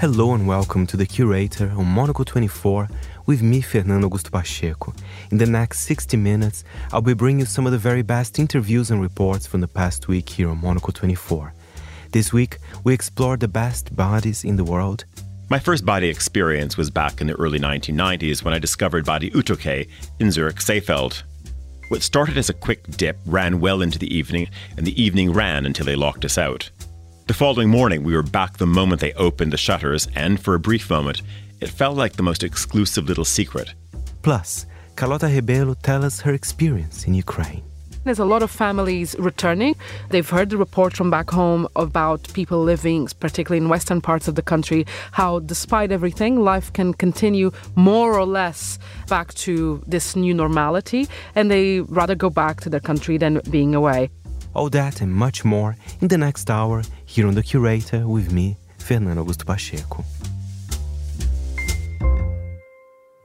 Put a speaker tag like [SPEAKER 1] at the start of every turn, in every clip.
[SPEAKER 1] Hello and welcome to The Curator on Monocle 24 with me, Fernando Augusto Pacheco. In the next 60 minutes, I'll be bringing you some of the very best interviews and reports from the past week here on Monocle 24. This week, we explore the best Badis in the world.
[SPEAKER 2] My first Badi experience was back in the early 1990s when I discovered Badi Utoquai in Zurich Seefeld. What started as a quick dip ran well into the evening, and the evening ran until they locked us out. The following morning, we were back the moment they opened the shutters, and for a brief moment, it felt like the most exclusive little secret.
[SPEAKER 1] Plus, Carlota Rebelo tells us her experience in Ukraine.
[SPEAKER 3] There's a lot of families returning. They've heard the report from back home about people living, particularly in western parts of the country, how despite everything, life can continue more or less back to this new normality, and they rather go back to their country than being away.
[SPEAKER 1] All that and much more in the next hour here on The Curator with me, Fernando Augusto Pacheco.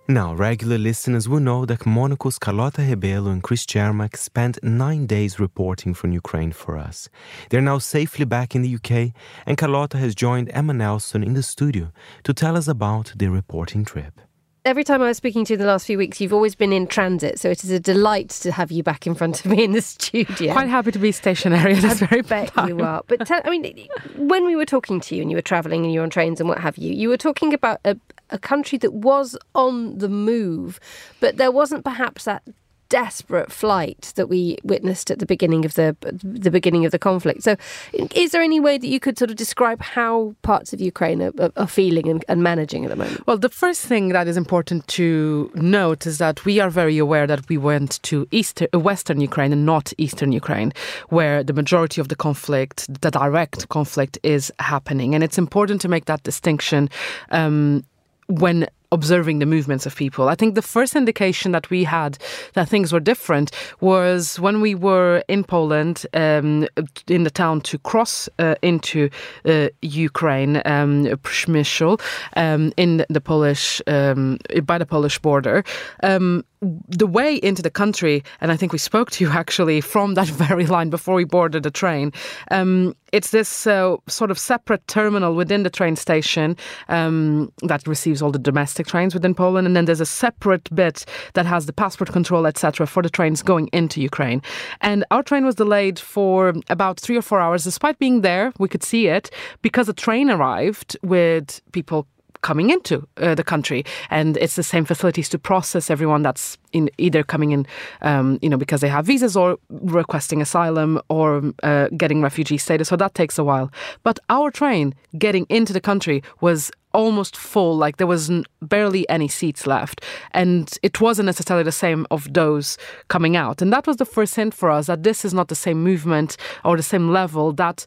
[SPEAKER 1] Now, regular listeners will know that Monocle's Carlota Rebelo and Chris Cermak spent nine days reporting from Ukraine for us. They're now safely back in the UK, and Carlota has joined Emma Nelson in the studio to tell us about their reporting trip
[SPEAKER 4] every time I was speaking to you the last few weeks, you've always been in transit, so it is a delight to have you back in front of me in the studio.
[SPEAKER 3] Quite happy to be stationary at this
[SPEAKER 4] I
[SPEAKER 3] very
[SPEAKER 4] bet
[SPEAKER 3] time.
[SPEAKER 4] you are. But tell, I mean, when we were talking to you and you were travelling and you were on trains and what have you, you were talking about a, a country that was on the move, but there wasn't perhaps that desperate flight that we witnessed at the beginning of the the beginning of the conflict. So, is there any way that you could sort of describe how parts of Ukraine are, are feeling and, and, managing at the moment?
[SPEAKER 3] Well, the first thing that is important to note is that we are very aware that we went to eastern, western Ukraine and not eastern Ukraine, where the majority of the conflict, the direct conflict, is happening, and it's important to make that distinction. Um, when observing the movements of people. I think the first indication that we had that things were different was when we were in Poland, um, in the town to cross uh, into uh, Ukraine, um, um, in the Polish, um, by the Polish border. Um, the way into the country, and I think we spoke to you actually from that very line before we boarded the train. Um, it's this uh, sort of separate terminal within the train station that receives all the domestic trains within Poland, and then there's a separate bit that has the passport control, etc., for the trains going into Ukraine. And our train was delayed for about three or four hours, despite being there. We could see it because a train arrived with people coming into uh, the country, and it's the same facilities to process everyone that's in either coming in, um, you know, because they have visas or requesting asylum or uh, getting refugee status. So that takes a while. But our train getting into the country was almost full like there was barely any seats left and it wasn't necessarily the same of those coming out and that was the first hint for us that this is not the same movement or the same level that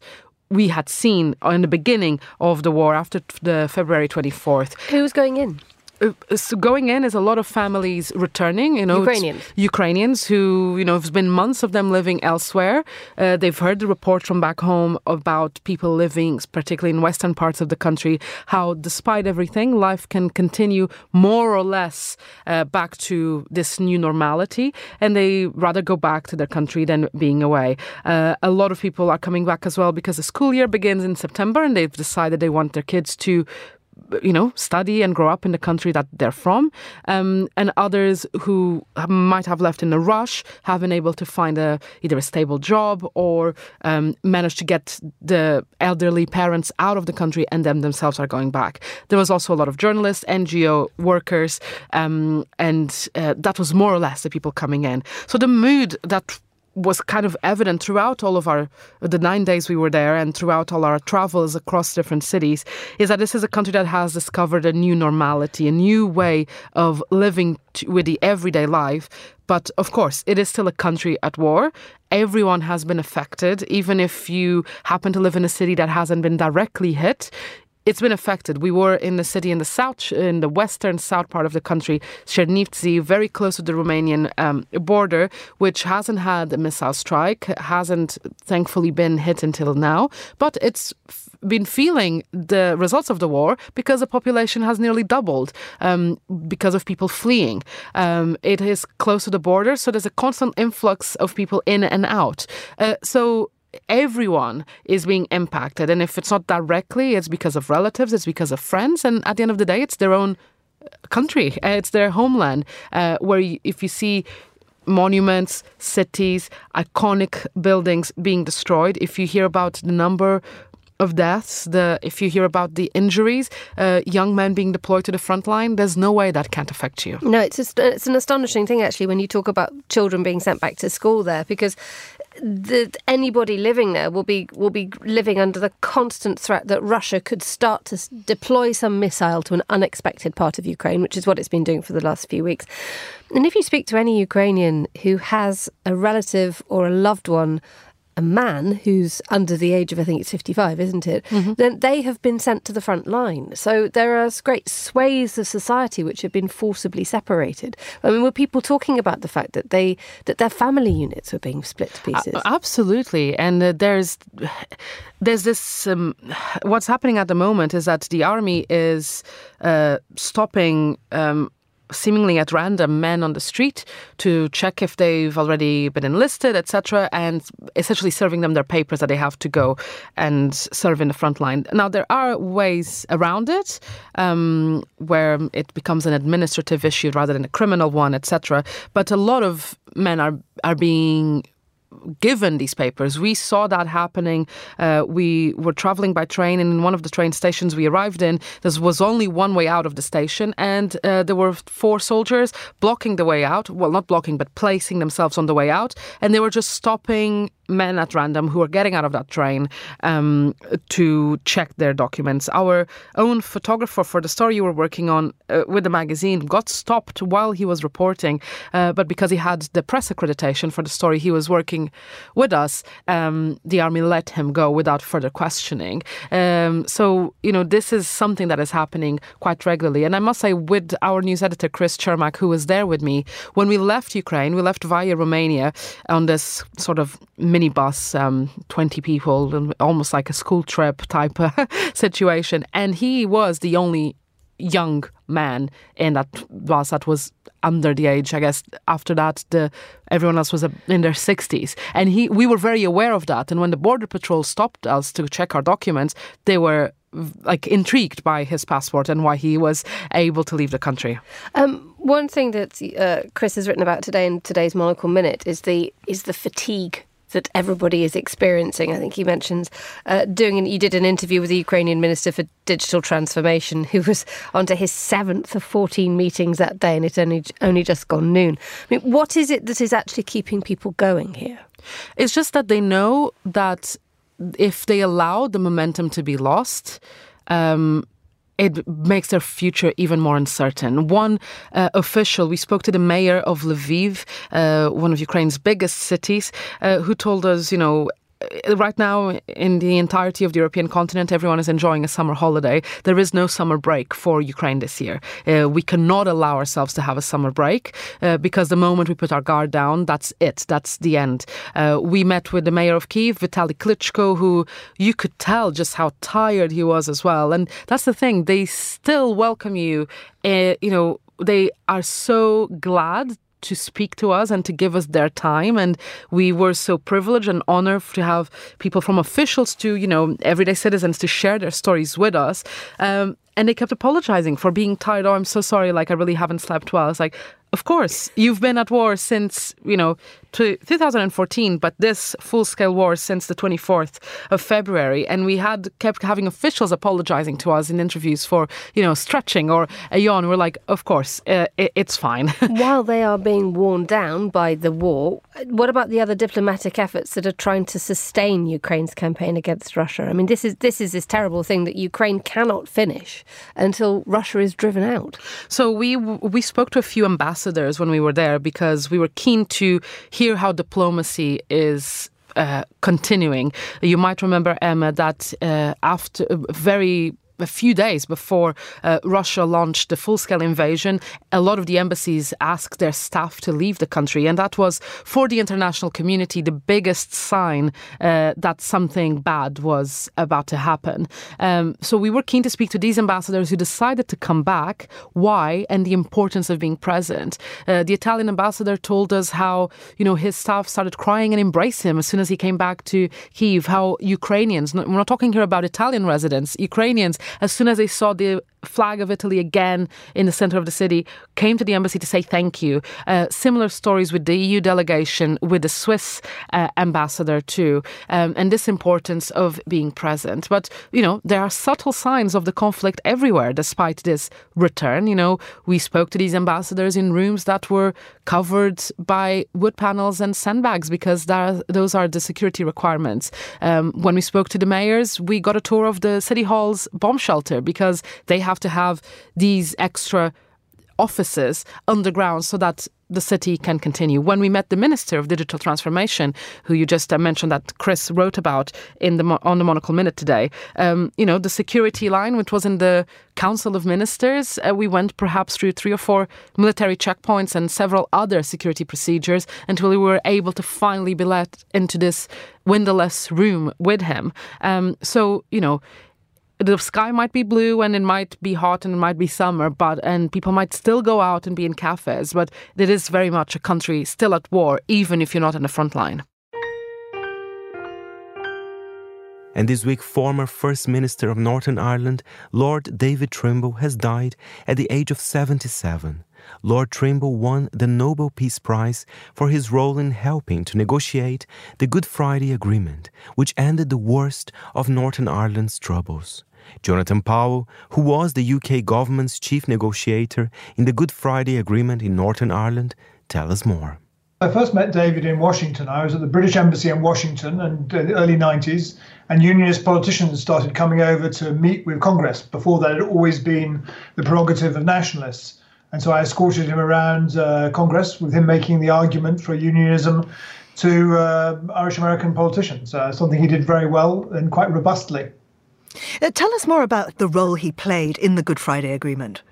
[SPEAKER 3] we had seen in the beginning of the war after the February 24th.
[SPEAKER 4] Who was going in?
[SPEAKER 3] Uh, so going in is a lot of families returning. You know,
[SPEAKER 4] Ukrainians.
[SPEAKER 3] Ukrainians who you know it's been months of them living elsewhere. Uh, they've heard the report from back home about people living, particularly in western parts of the country, how despite everything, life can continue more or less uh, back to this new normality, and they rather go back to their country than being away. Uh, a lot of people are coming back as well because the school year begins in September, and they've decided they want their kids to you know, study and grow up in the country that they're from, um, and others who might have left in a rush have been able to find a either a stable job or um, managed to get the elderly parents out of the country, and them themselves are going back. There was also a lot of journalists, NGO workers, um, and uh, that was more or less the people coming in. So the mood that was kind of evident throughout all of our the nine days we were there and throughout all our travels across different cities is that this is a country that has discovered a new normality a new way of living with the everyday life. But of course it is still a country at war. Everyone has been affected. Even if you happen to live in a city that hasn't been directly hit it's been affected. We were in the city in the south, in the western south part of the country, Chernivtsi, very close to the Romanian um, border, which hasn't had a missile strike, hasn't thankfully been hit until now, but it's been feeling the results of the war because the population has nearly doubled um, because of people fleeing. Um, it is close to the border, so there's a constant influx of people in and out. Uh, so everyone is being impacted. And if it's not directly, it's because of relatives, it's because of friends. And at the end of the day, it's their own country, it's their homeland, uh, where if you see monuments, cities, iconic buildings being destroyed, if you hear about the number of deaths, the if you hear about the injuries, uh, young men being deployed to the front line, there's no way that can't affect you.
[SPEAKER 4] No, it's it's an astonishing thing actually when you talk about children being sent back to school there because that anybody living there will be will be living under the constant threat that Russia could start to deploy some missile to an unexpected part of Ukraine, which is what it's been doing for the last few weeks. And if you speak to any Ukrainian who has a relative or a loved one a man who's under the age of, I think it's 55, isn't it? Mm-hmm. Then they have been sent to the front line. So there are great swathes of society which have been forcibly separated. I mean, were people talking about the fact that they that their family units were being split to pieces? Uh,
[SPEAKER 3] absolutely, and uh, there's there's this. Um, what's happening at the moment is that the army is uh, stopping. Um, seemingly at random men on the street to check if they've already been enlisted, etc., and essentially serving them their papers that they have to go and serve in the front line. Now, there are ways around it um, where it becomes an administrative issue rather than a criminal one, etc., but a lot of men are are being given these papers. We saw that happening. Uh, we were traveling by train, and in one of the train stations we arrived in, there was only one way out of the station, and uh, there were four soldiers blocking the way out. Well, not blocking, but placing themselves on the way out, and they were just stopping men at random who were getting out of that train um, to check their documents. Our own photographer for the story you were working on uh, with the magazine got stopped while he was reporting, uh, but because he had the press accreditation for the story he was working with us, um, the army let him go without further questioning. Um, so, you know, this is something that is happening quite regularly. And I must say, with our news editor, Chris Cermak, who was there with me, when we left Ukraine, we left via Romania on this sort of minibus, um, 20 people, almost like a school trip type situation. And he was the only young man in that bus that was under the age. I guess after that, the everyone else was in their 60s, and he we were very aware of that. And when the border patrol stopped us to check our documents, they were like intrigued by his passport and why he was able to leave the country.
[SPEAKER 4] Um, one thing that uh, Chris has written about today in today's Monocle Minute is the is the fatigue that everybody is experiencing. I think he mentions uh, doing. An, you did an interview with the Ukrainian Minister for Digital Transformation, who was onto his seventh of fourteen meetings that day, and it's only only just gone noon. I mean, what is it that is actually keeping people going here?
[SPEAKER 3] It's just that they know that if they allow the momentum to be lost. Um, it makes their future even more uncertain. One uh, official, we spoke to the mayor of Lviv, uh, one of Ukraine's biggest cities, uh, who told us, you know, right now in the entirety of the European continent, everyone is enjoying a summer holiday. There is no summer break for Ukraine this year. Uh, we cannot allow ourselves to have a summer break uh, because the moment we put our guard down, that's it. That's the end. Uh, we met with the mayor of Kiev, Vitaly Klitschko, who you could tell just how tired he was as well. And that's the thing; they still welcome you. Uh, you know, they are so glad to speak to us and to give us their time. And we were so privileged and honored to have people from officials to, you know, everyday citizens to share their stories with us. Um, and they kept apologizing for being tired. Oh, I'm so sorry. Like, I really haven't slept well. It's like, of course, you've been at war since, you know, 2014, but this full scale war since the 24th of February. And we had kept having officials apologizing to us in interviews for, you know, stretching or a yawn. We're like, of course, uh, it's fine.
[SPEAKER 4] While they are being worn down by the war, what about the other diplomatic efforts that are trying to sustain Ukraine's campaign against Russia? I mean, this is this is this terrible thing that Ukraine cannot finish until Russia is driven out.
[SPEAKER 3] So we we spoke to a few ambassadors when we were there because we were keen to hear how diplomacy is uh, continuing. You might remember, Emma, that uh, after very a few days before uh, Russia launched the full scale invasion, a lot of the embassies asked their staff to leave the country. And that was, for the international community, the biggest sign uh, that something bad was about to happen. Um, so we were keen to speak to these ambassadors who decided to come back, why, and the importance of being present. Uh, the Italian ambassador told us how, you know, his staff started crying and embraced him as soon as he came back to Kiev, how Ukrainians, we're not talking here about Italian residents, Ukrainians as soon as they saw the flag of Italy again in the center of the city, came to the embassy to say thank you. Uh, similar stories with the EU delegation, with the Swiss uh, ambassador too, um, and this importance of being present. But, you know, there are subtle signs of the conflict everywhere despite this return. You know, we spoke to these ambassadors in rooms that were covered by wood panels and sandbags because those are the security requirements. Um, when we spoke to the mayors, we got a tour of the city hall's bomb shelter because they have to have these extra offices underground so that the city can continue. When we met the Minister of Digital Transformation, who you just uh, mentioned that Chris wrote about in the on the Monocle Minute today, um, you know the security line, which was in the Council of Ministers, uh, we went perhaps through three or four military checkpoints and several other security procedures until we were able to finally be let into this windowless room with him. Um, so you know the sky might be blue and it might be hot and it might be summer, but and people might still go out and be in cafes, but it is very much a country still at war, even if you're not in the front line.
[SPEAKER 1] And this week, former First Minister of Northern Ireland, Lord David Trimble, has died at the age of 77. Lord Trimble won the Nobel Peace Prize for his role in helping to negotiate the Good Friday Agreement, which ended the worst of Northern Ireland's troubles. Jonathan Powell, who was the UK government's chief negotiator in the Good Friday Agreement in Northern Ireland, tell us more.
[SPEAKER 5] I first met David in Washington. I was at the British Embassy in Washington in the early 90s, and unionist politicians started coming over to meet with Congress. Before that, it had always been the prerogative of nationalists. And so I escorted him around uh, Congress with him making the argument for unionism to uh, Irish American politicians, uh, something he did very well and quite robustly.
[SPEAKER 6] Uh, tell us more about the role he played in the Good Friday Agreement.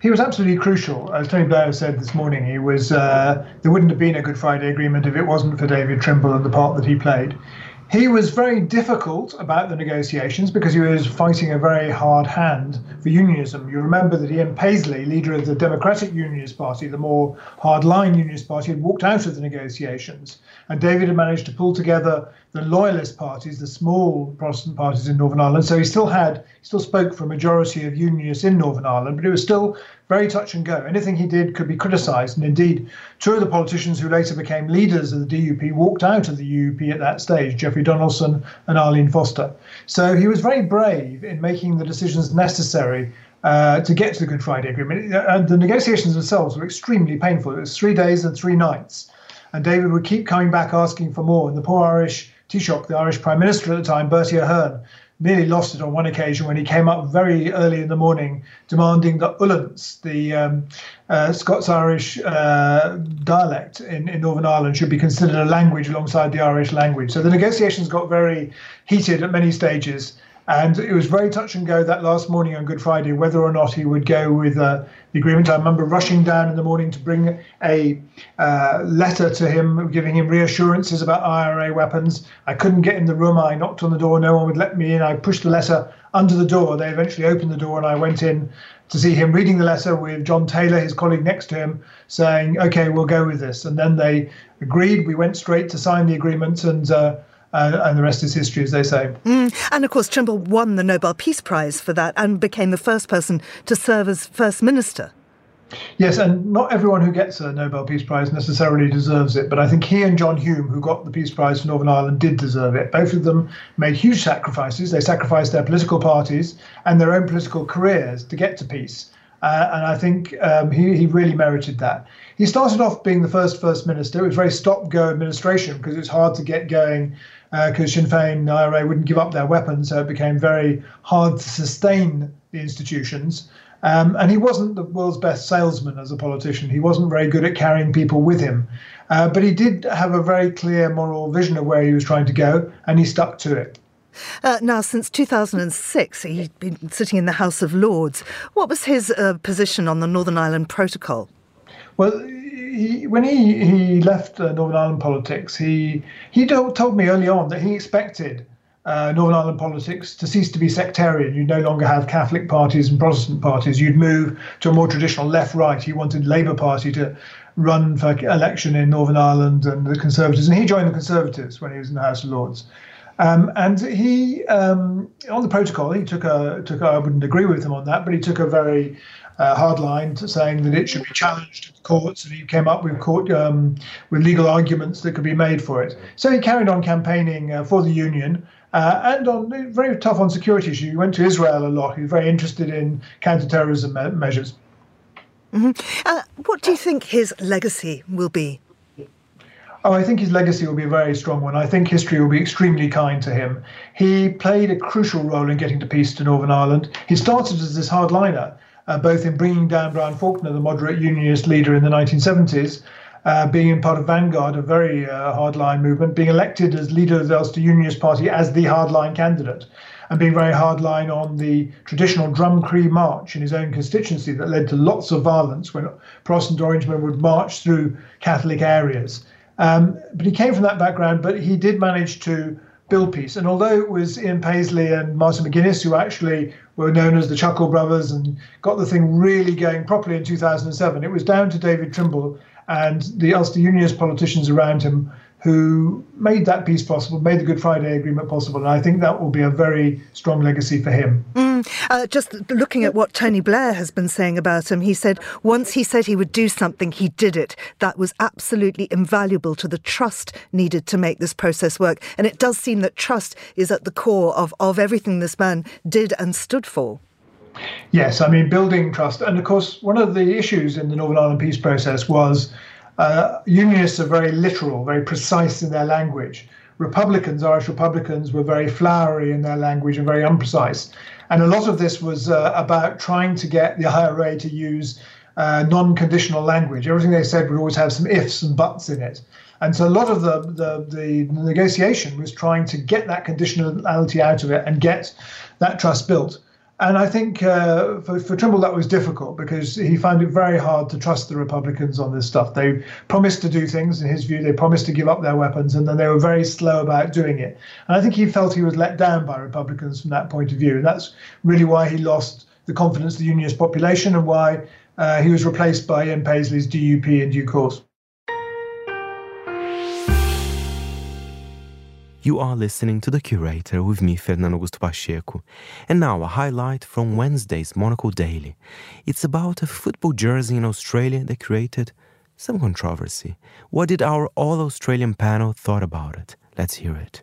[SPEAKER 5] He was absolutely crucial. As Tony Blair said this morning, he was. Uh, there wouldn't have been a Good Friday Agreement if it wasn't for David Trimble and the part that he played. He was very difficult about the negotiations because he was fighting a very hard hand for unionism. You remember that Ian Paisley, leader of the Democratic Unionist Party, the more hardline Unionist Party, had walked out of the negotiations. And David had managed to pull together the loyalist parties, the small Protestant parties in Northern Ireland. So he still had, he still spoke for a majority of unionists in Northern Ireland, but it was still very touch and go. Anything he did could be criticised. And indeed, two of the politicians who later became leaders of the DUP walked out of the UUP at that stage, Jeffrey Donaldson and Arlene Foster. So he was very brave in making the decisions necessary uh, to get to the Good Friday Agreement. Uh, the negotiations themselves were extremely painful. It was three days and three nights. And David would keep coming back asking for more. And the poor Irish Taoiseach, the Irish Prime Minister at the time, Bertie Ahern, nearly lost it on one occasion when he came up very early in the morning demanding that Ullans, the um, uh, Scots Irish uh, dialect in, in Northern Ireland, should be considered a language alongside the Irish language. So the negotiations got very heated at many stages. And it was very touch and go that last morning on Good Friday whether or not he would go with uh, the agreement. I remember rushing down in the morning to bring a uh, letter to him, giving him reassurances about IRA weapons. I couldn't get in the room. I knocked on the door. No one would let me in. I pushed the letter under the door. They eventually opened the door, and I went in to see him reading the letter with John Taylor, his colleague next to him, saying, "Okay, we'll go with this." And then they agreed. We went straight to sign the agreement, and uh, uh, and the rest is history, as they say.
[SPEAKER 6] Mm. And of course, Trimble won the Nobel Peace Prize for that and became the first person to serve as First Minister.
[SPEAKER 5] Yes, and not everyone who gets a Nobel Peace Prize necessarily deserves it, but I think he and John Hume, who got the Peace Prize for Northern Ireland, did deserve it. Both of them made huge sacrifices. They sacrificed their political parties and their own political careers to get to peace. Uh, and I think um, he, he really merited that. He started off being the first First Minister. It was very stop go administration because it's hard to get going because uh, Sinn Féin, and IRA wouldn't give up their weapons, so it became very hard to sustain the institutions. Um, and he wasn't the world's best salesman as a politician. He wasn't very good at carrying people with him. Uh, but he did have a very clear moral vision of where he was trying to go, and he stuck to it.
[SPEAKER 6] Uh, now, since 2006, he'd been sitting in the House of Lords. What was his uh, position on the Northern Ireland Protocol?
[SPEAKER 5] Well, he, when he, he left uh, Northern Ireland politics, he he told me early on that he expected uh, Northern Ireland politics to cease to be sectarian. You'd no longer have Catholic parties and Protestant parties. You'd move to a more traditional left-right. He wanted Labour Party to run for election in Northern Ireland and the Conservatives, and he joined the Conservatives when he was in the House of Lords. Um, and he, um, on the protocol, he took a took. A, I wouldn't agree with him on that, but he took a very uh, hard line to saying that it should be challenged in the courts, and he came up with court um, with legal arguments that could be made for it. So he carried on campaigning uh, for the union. Uh, and on very tough on security issues. He went to Israel a lot. He was very interested in counterterrorism me- measures.
[SPEAKER 6] Mm-hmm. Uh, what do you think his legacy will be?
[SPEAKER 5] Oh, I think his legacy will be a very strong one. I think history will be extremely kind to him. He played a crucial role in getting to peace to Northern Ireland. He started as this hardliner, uh, both in bringing down Brian Faulkner, the moderate unionist leader in the 1970s, uh, being in part of Vanguard, a very uh, hardline movement, being elected as leader of the Ulster Unionist Party as the hardline candidate, and being very hardline on the traditional Drumcree March in his own constituency that led to lots of violence when Protestant Orangemen would march through Catholic areas. Um, but he came from that background, but he did manage to build peace. And although it was Ian Paisley and Martin McGuinness who actually were known as the Chuckle Brothers and got the thing really going properly in 2007, it was down to David Trimble and the Ulster Unionist politicians around him who made that peace possible, made the Good Friday Agreement possible. And I think that will be a very strong legacy for him.
[SPEAKER 6] Mm, uh, just looking at what Tony Blair has been saying about him, he said once he said he would do something, he did it. That was absolutely invaluable to the trust needed to make this process work. And it does seem that trust is at the core of, of everything this man did and stood for.
[SPEAKER 5] Yes, I mean, building trust. And of course, one of the issues in the Northern Ireland peace process was uh, unionists are very literal, very precise in their language. Republicans, Irish Republicans, were very flowery in their language and very unprecise. And a lot of this was uh, about trying to get the IRA to use uh, non conditional language. Everything they said would always have some ifs and buts in it. And so a lot of the, the, the negotiation was trying to get that conditionality out of it and get that trust built. And I think uh, for, for Trimble that was difficult because he found it very hard to trust the Republicans on this stuff. They promised to do things, in his view, they promised to give up their weapons, and then they were very slow about doing it. And I think he felt he was let down by Republicans from that point of view. And that's really why he lost the confidence of the unionist population and why uh, he was replaced by Ian Paisley's DUP in due course.
[SPEAKER 1] You are listening to The Curator with me, Fernando Augusto Pacheco. And now a highlight from Wednesday's Monocle Daily. It's about a football jersey in Australia that created some controversy. What did our all Australian panel thought about it? Let's hear it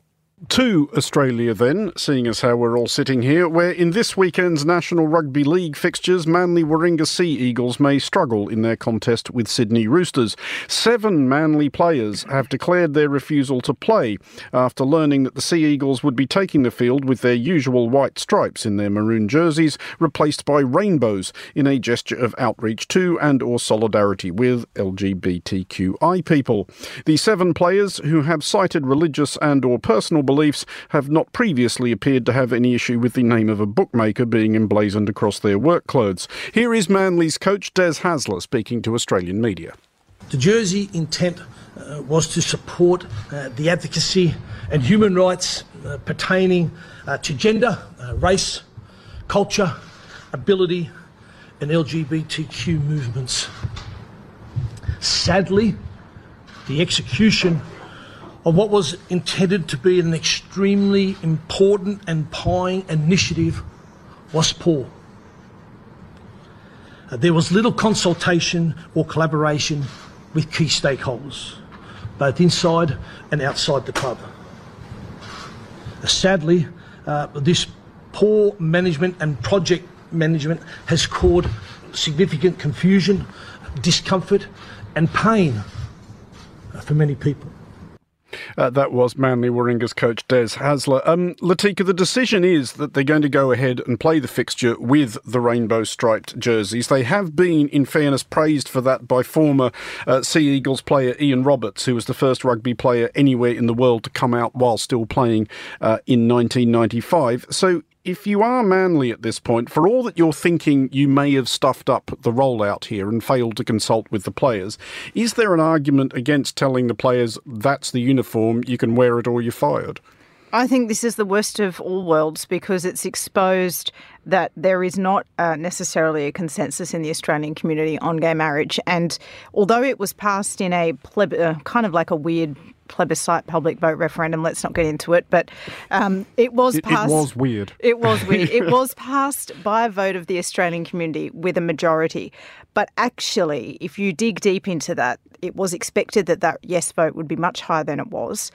[SPEAKER 7] to Australia then, seeing as how we're all sitting here, where in this weekend's National Rugby League fixtures, Manly Warringah Sea Eagles may struggle in their contest with Sydney Roosters. Seven Manly players have declared their refusal to play after learning that the Sea Eagles would be taking the field with their usual white stripes in their maroon jerseys, replaced by rainbows in a gesture of outreach to and or solidarity with LGBTQI people. The seven players who have cited religious and or personal beliefs have not previously appeared to have any issue with the name of a bookmaker being emblazoned across their work clothes. Here is Manly's coach Des Hasler speaking to Australian media.
[SPEAKER 8] The jersey intent uh, was to support uh, the advocacy and human rights uh, pertaining uh, to gender, uh, race, culture, ability, and LGBTQ movements. Sadly, the execution of what was intended to be an extremely important and pioneering initiative was poor. Uh, there was little consultation or collaboration with key stakeholders, both inside and outside the club. Uh, sadly, uh, this poor management and project management has caused significant confusion, discomfort, and pain uh, for many people.
[SPEAKER 7] Uh, that was Manly Warringah's coach Des Hasler. Um, Latika, the decision is that they're going to go ahead and play the fixture with the rainbow striped jerseys. They have been, in fairness, praised for that by former uh, Sea Eagles player Ian Roberts, who was the first rugby player anywhere in the world to come out while still playing uh, in 1995. So if you are Manly at this point, for all that you're thinking you may have stuffed up the rollout here and failed to consult with the players, is there an argument against telling the players that's the uniform, you can wear it or you're fired?
[SPEAKER 9] I think this is the worst of all worlds because it's exposed that there is not uh, necessarily a consensus in the Australian community on gay marriage. And although it was passed in a pleb- uh, kind of like a weird plebiscite public vote referendum. Let's not get into it, but um, it was
[SPEAKER 7] it,
[SPEAKER 9] passed.
[SPEAKER 7] It was weird.
[SPEAKER 9] It was weird. it was passed by a vote of the Australian community with a majority. But actually, if you dig deep into that, it was expected that that yes vote would be much higher than it was.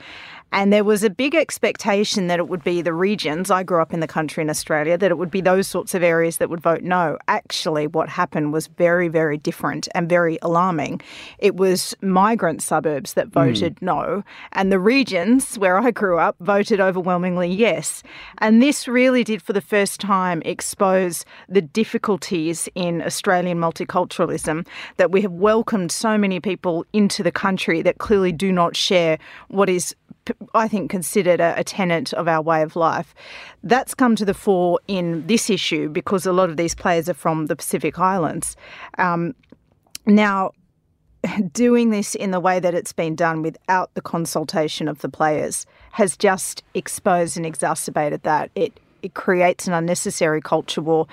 [SPEAKER 9] And there was a big expectation that it would be the regions, I grew up in the country in Australia, that it would be those sorts of areas that would vote no. Actually, what happened was very, very different and very alarming. It was migrant suburbs that voted mm. no, and the regions where I grew up voted overwhelmingly yes. And this really did, for the first time, expose the difficulties in Australian multiculturalism that we have welcomed so many people into the country that clearly do not share what is I think, considered a, a of our way of life. That's come to the fore in this issue because a lot of these players are from the Pacific Islands. Um, now, doing this in the way that it's been done without the consultation of the players has just exposed and exacerbated that. It, it creates an unnecessary culture war.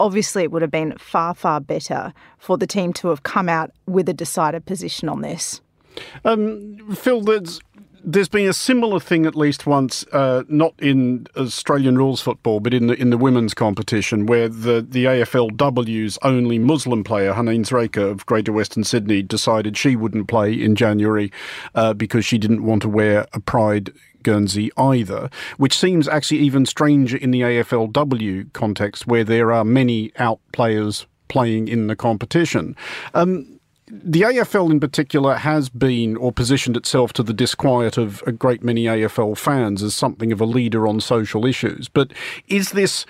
[SPEAKER 9] Obviously, it would have been far, far better for the team to have come out with a decided position on this.
[SPEAKER 7] Um, Phil, there's there's been a similar thing at least once, uh, not in Australian rules football, but in the in the women's competition, where the the AFLW's only Muslim player, Haneen Zreika of Greater Western Sydney, decided she wouldn't play in January uh, because she didn't want to wear a Pride Guernsey either, which seems actually even stranger in the AFLW context, where there are many out players playing in the competition. Um, the AFL in particular has been or positioned itself to the disquiet of a great many AFL fans as something of a leader on social issues. But is this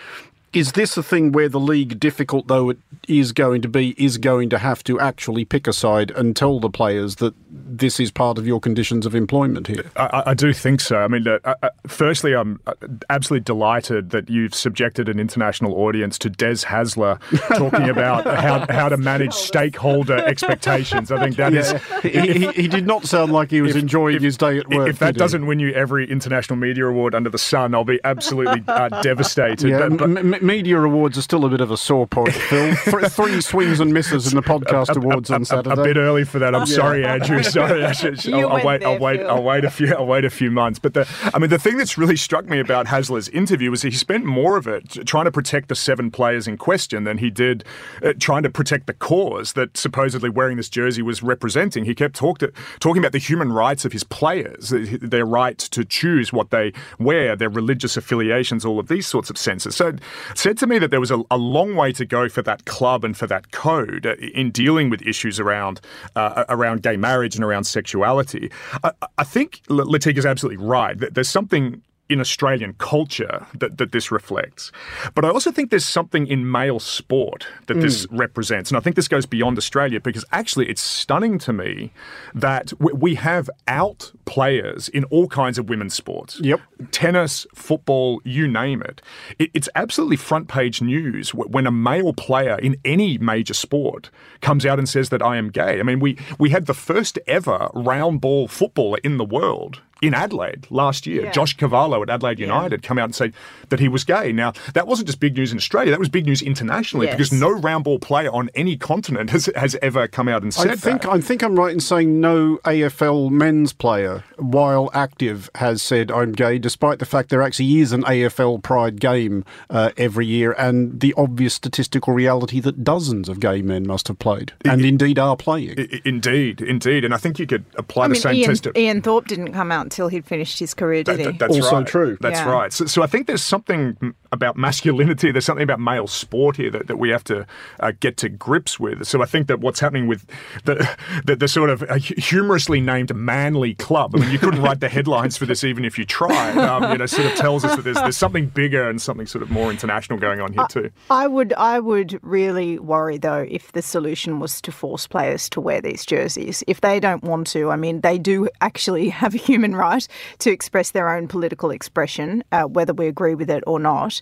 [SPEAKER 7] is this a thing where the league, difficult though it is going to be, is going to have to actually pick a side and tell the players that this is part of your conditions of employment here?
[SPEAKER 10] I, I do think so. I mean, uh, uh, firstly, I'm uh, absolutely delighted that you've subjected an international audience to Des Hasler talking about how, how to manage stakeholder expectations. I think that yeah. is.
[SPEAKER 7] He, he, he, did not sound like he was if, enjoying if, his day at work.
[SPEAKER 10] If that doesn't win you every international media award under the sun, I'll be absolutely uh, devastated.
[SPEAKER 7] Yeah, but, but, media awards are still a bit of a sore point, Phil. Three swings and misses in the podcast a, awards
[SPEAKER 10] a,
[SPEAKER 7] on Saturday.
[SPEAKER 10] A bit early for that. I'm yeah. sorry, Andrew. Sorry, I'll, I'll wait. There, I'll wait. Phil. I'll wait a few. I'll wait a few months. But the, I mean, the thing that's really struck me about Hasler's interview was he spent more of it trying to protect the seven players in question than he did uh, trying to protect the cause that supposedly wearing this jersey was representing. He kept talk to, talking about the human rights of his players, their right to choose what they wear, their religious affiliations, all of these sorts of senses. So, it said to me that there was a, a, long way to go for that club and for that code uh, in dealing with issues around uh, around gay marriage and around sexuality. I, I think is absolutely right. There's something in Australian culture that, that this reflects. But I also think there's something in male sport that mm. this represents. And I think this goes beyond Australia because actually it's stunning to me that we have out players in all kinds of women's sports.
[SPEAKER 7] Yep.
[SPEAKER 10] Tennis, football, you name it. it it's absolutely front page news when a male player in any major sport comes out and says that I am gay. I mean, we, we had the first ever round ball footballer in the world in Adelaide last year. Yeah. Josh Cavallo at Adelaide United yeah. come out and say that he was gay. Now, that wasn't just big news in Australia, that was big news internationally yes. because no round ball player on any continent has, has ever come out and said
[SPEAKER 7] I think,
[SPEAKER 10] that.
[SPEAKER 7] I think I'm right in saying no AFL men's player, while active, has said I'm gay, despite the fact there actually is an AFL Pride game uh, every year and the obvious statistical reality that dozens of gay men must have played and it, indeed are playing.
[SPEAKER 10] It, indeed, indeed. And I think you could apply
[SPEAKER 9] I
[SPEAKER 10] the
[SPEAKER 9] mean,
[SPEAKER 10] same
[SPEAKER 9] Ian,
[SPEAKER 10] test. To,
[SPEAKER 9] Ian Thorpe didn't come out until he'd finished his career, did
[SPEAKER 10] that,
[SPEAKER 9] he?
[SPEAKER 10] That's
[SPEAKER 7] also
[SPEAKER 10] right.
[SPEAKER 7] true.
[SPEAKER 10] That's yeah. right. So, so I think there's something about masculinity. There's something about male sport here that, that we have to uh, get to grips with. So I think that what's happening with the the, the sort of uh, humorously named manly club. I mean, you couldn't write the headlines for this even if you tried. Um, you know, sort of tells us that there's there's something bigger and something sort of more international going on here too.
[SPEAKER 9] I, I would I would really worry though if the solution was to force players to wear these jerseys. If they don't want to, I mean, they do actually have a human right to express their own political expression, uh, whether we agree with it or not.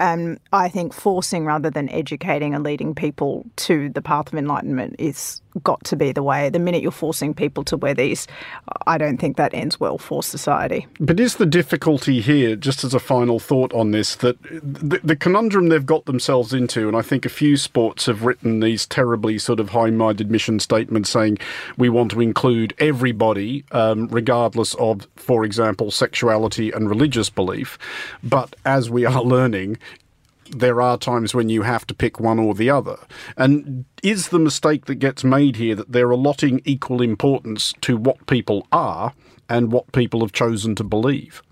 [SPEAKER 9] Um, I think forcing rather than educating and leading people to the path of enlightenment is got to be the way. The minute you're forcing people to wear these, I don't think that ends well for society.
[SPEAKER 7] But is the difficulty here, just as a final thought on this, that the, the conundrum they've got themselves into, and I think a few sports have written these terribly sort of high minded mission statements saying we want to include everybody, um, regardless of, for example, sexuality and religious belief. But as we are learning, there are times when you have to pick one or the other. And is the mistake that gets made here that they're allotting equal importance to what people are and what people have chosen to believe?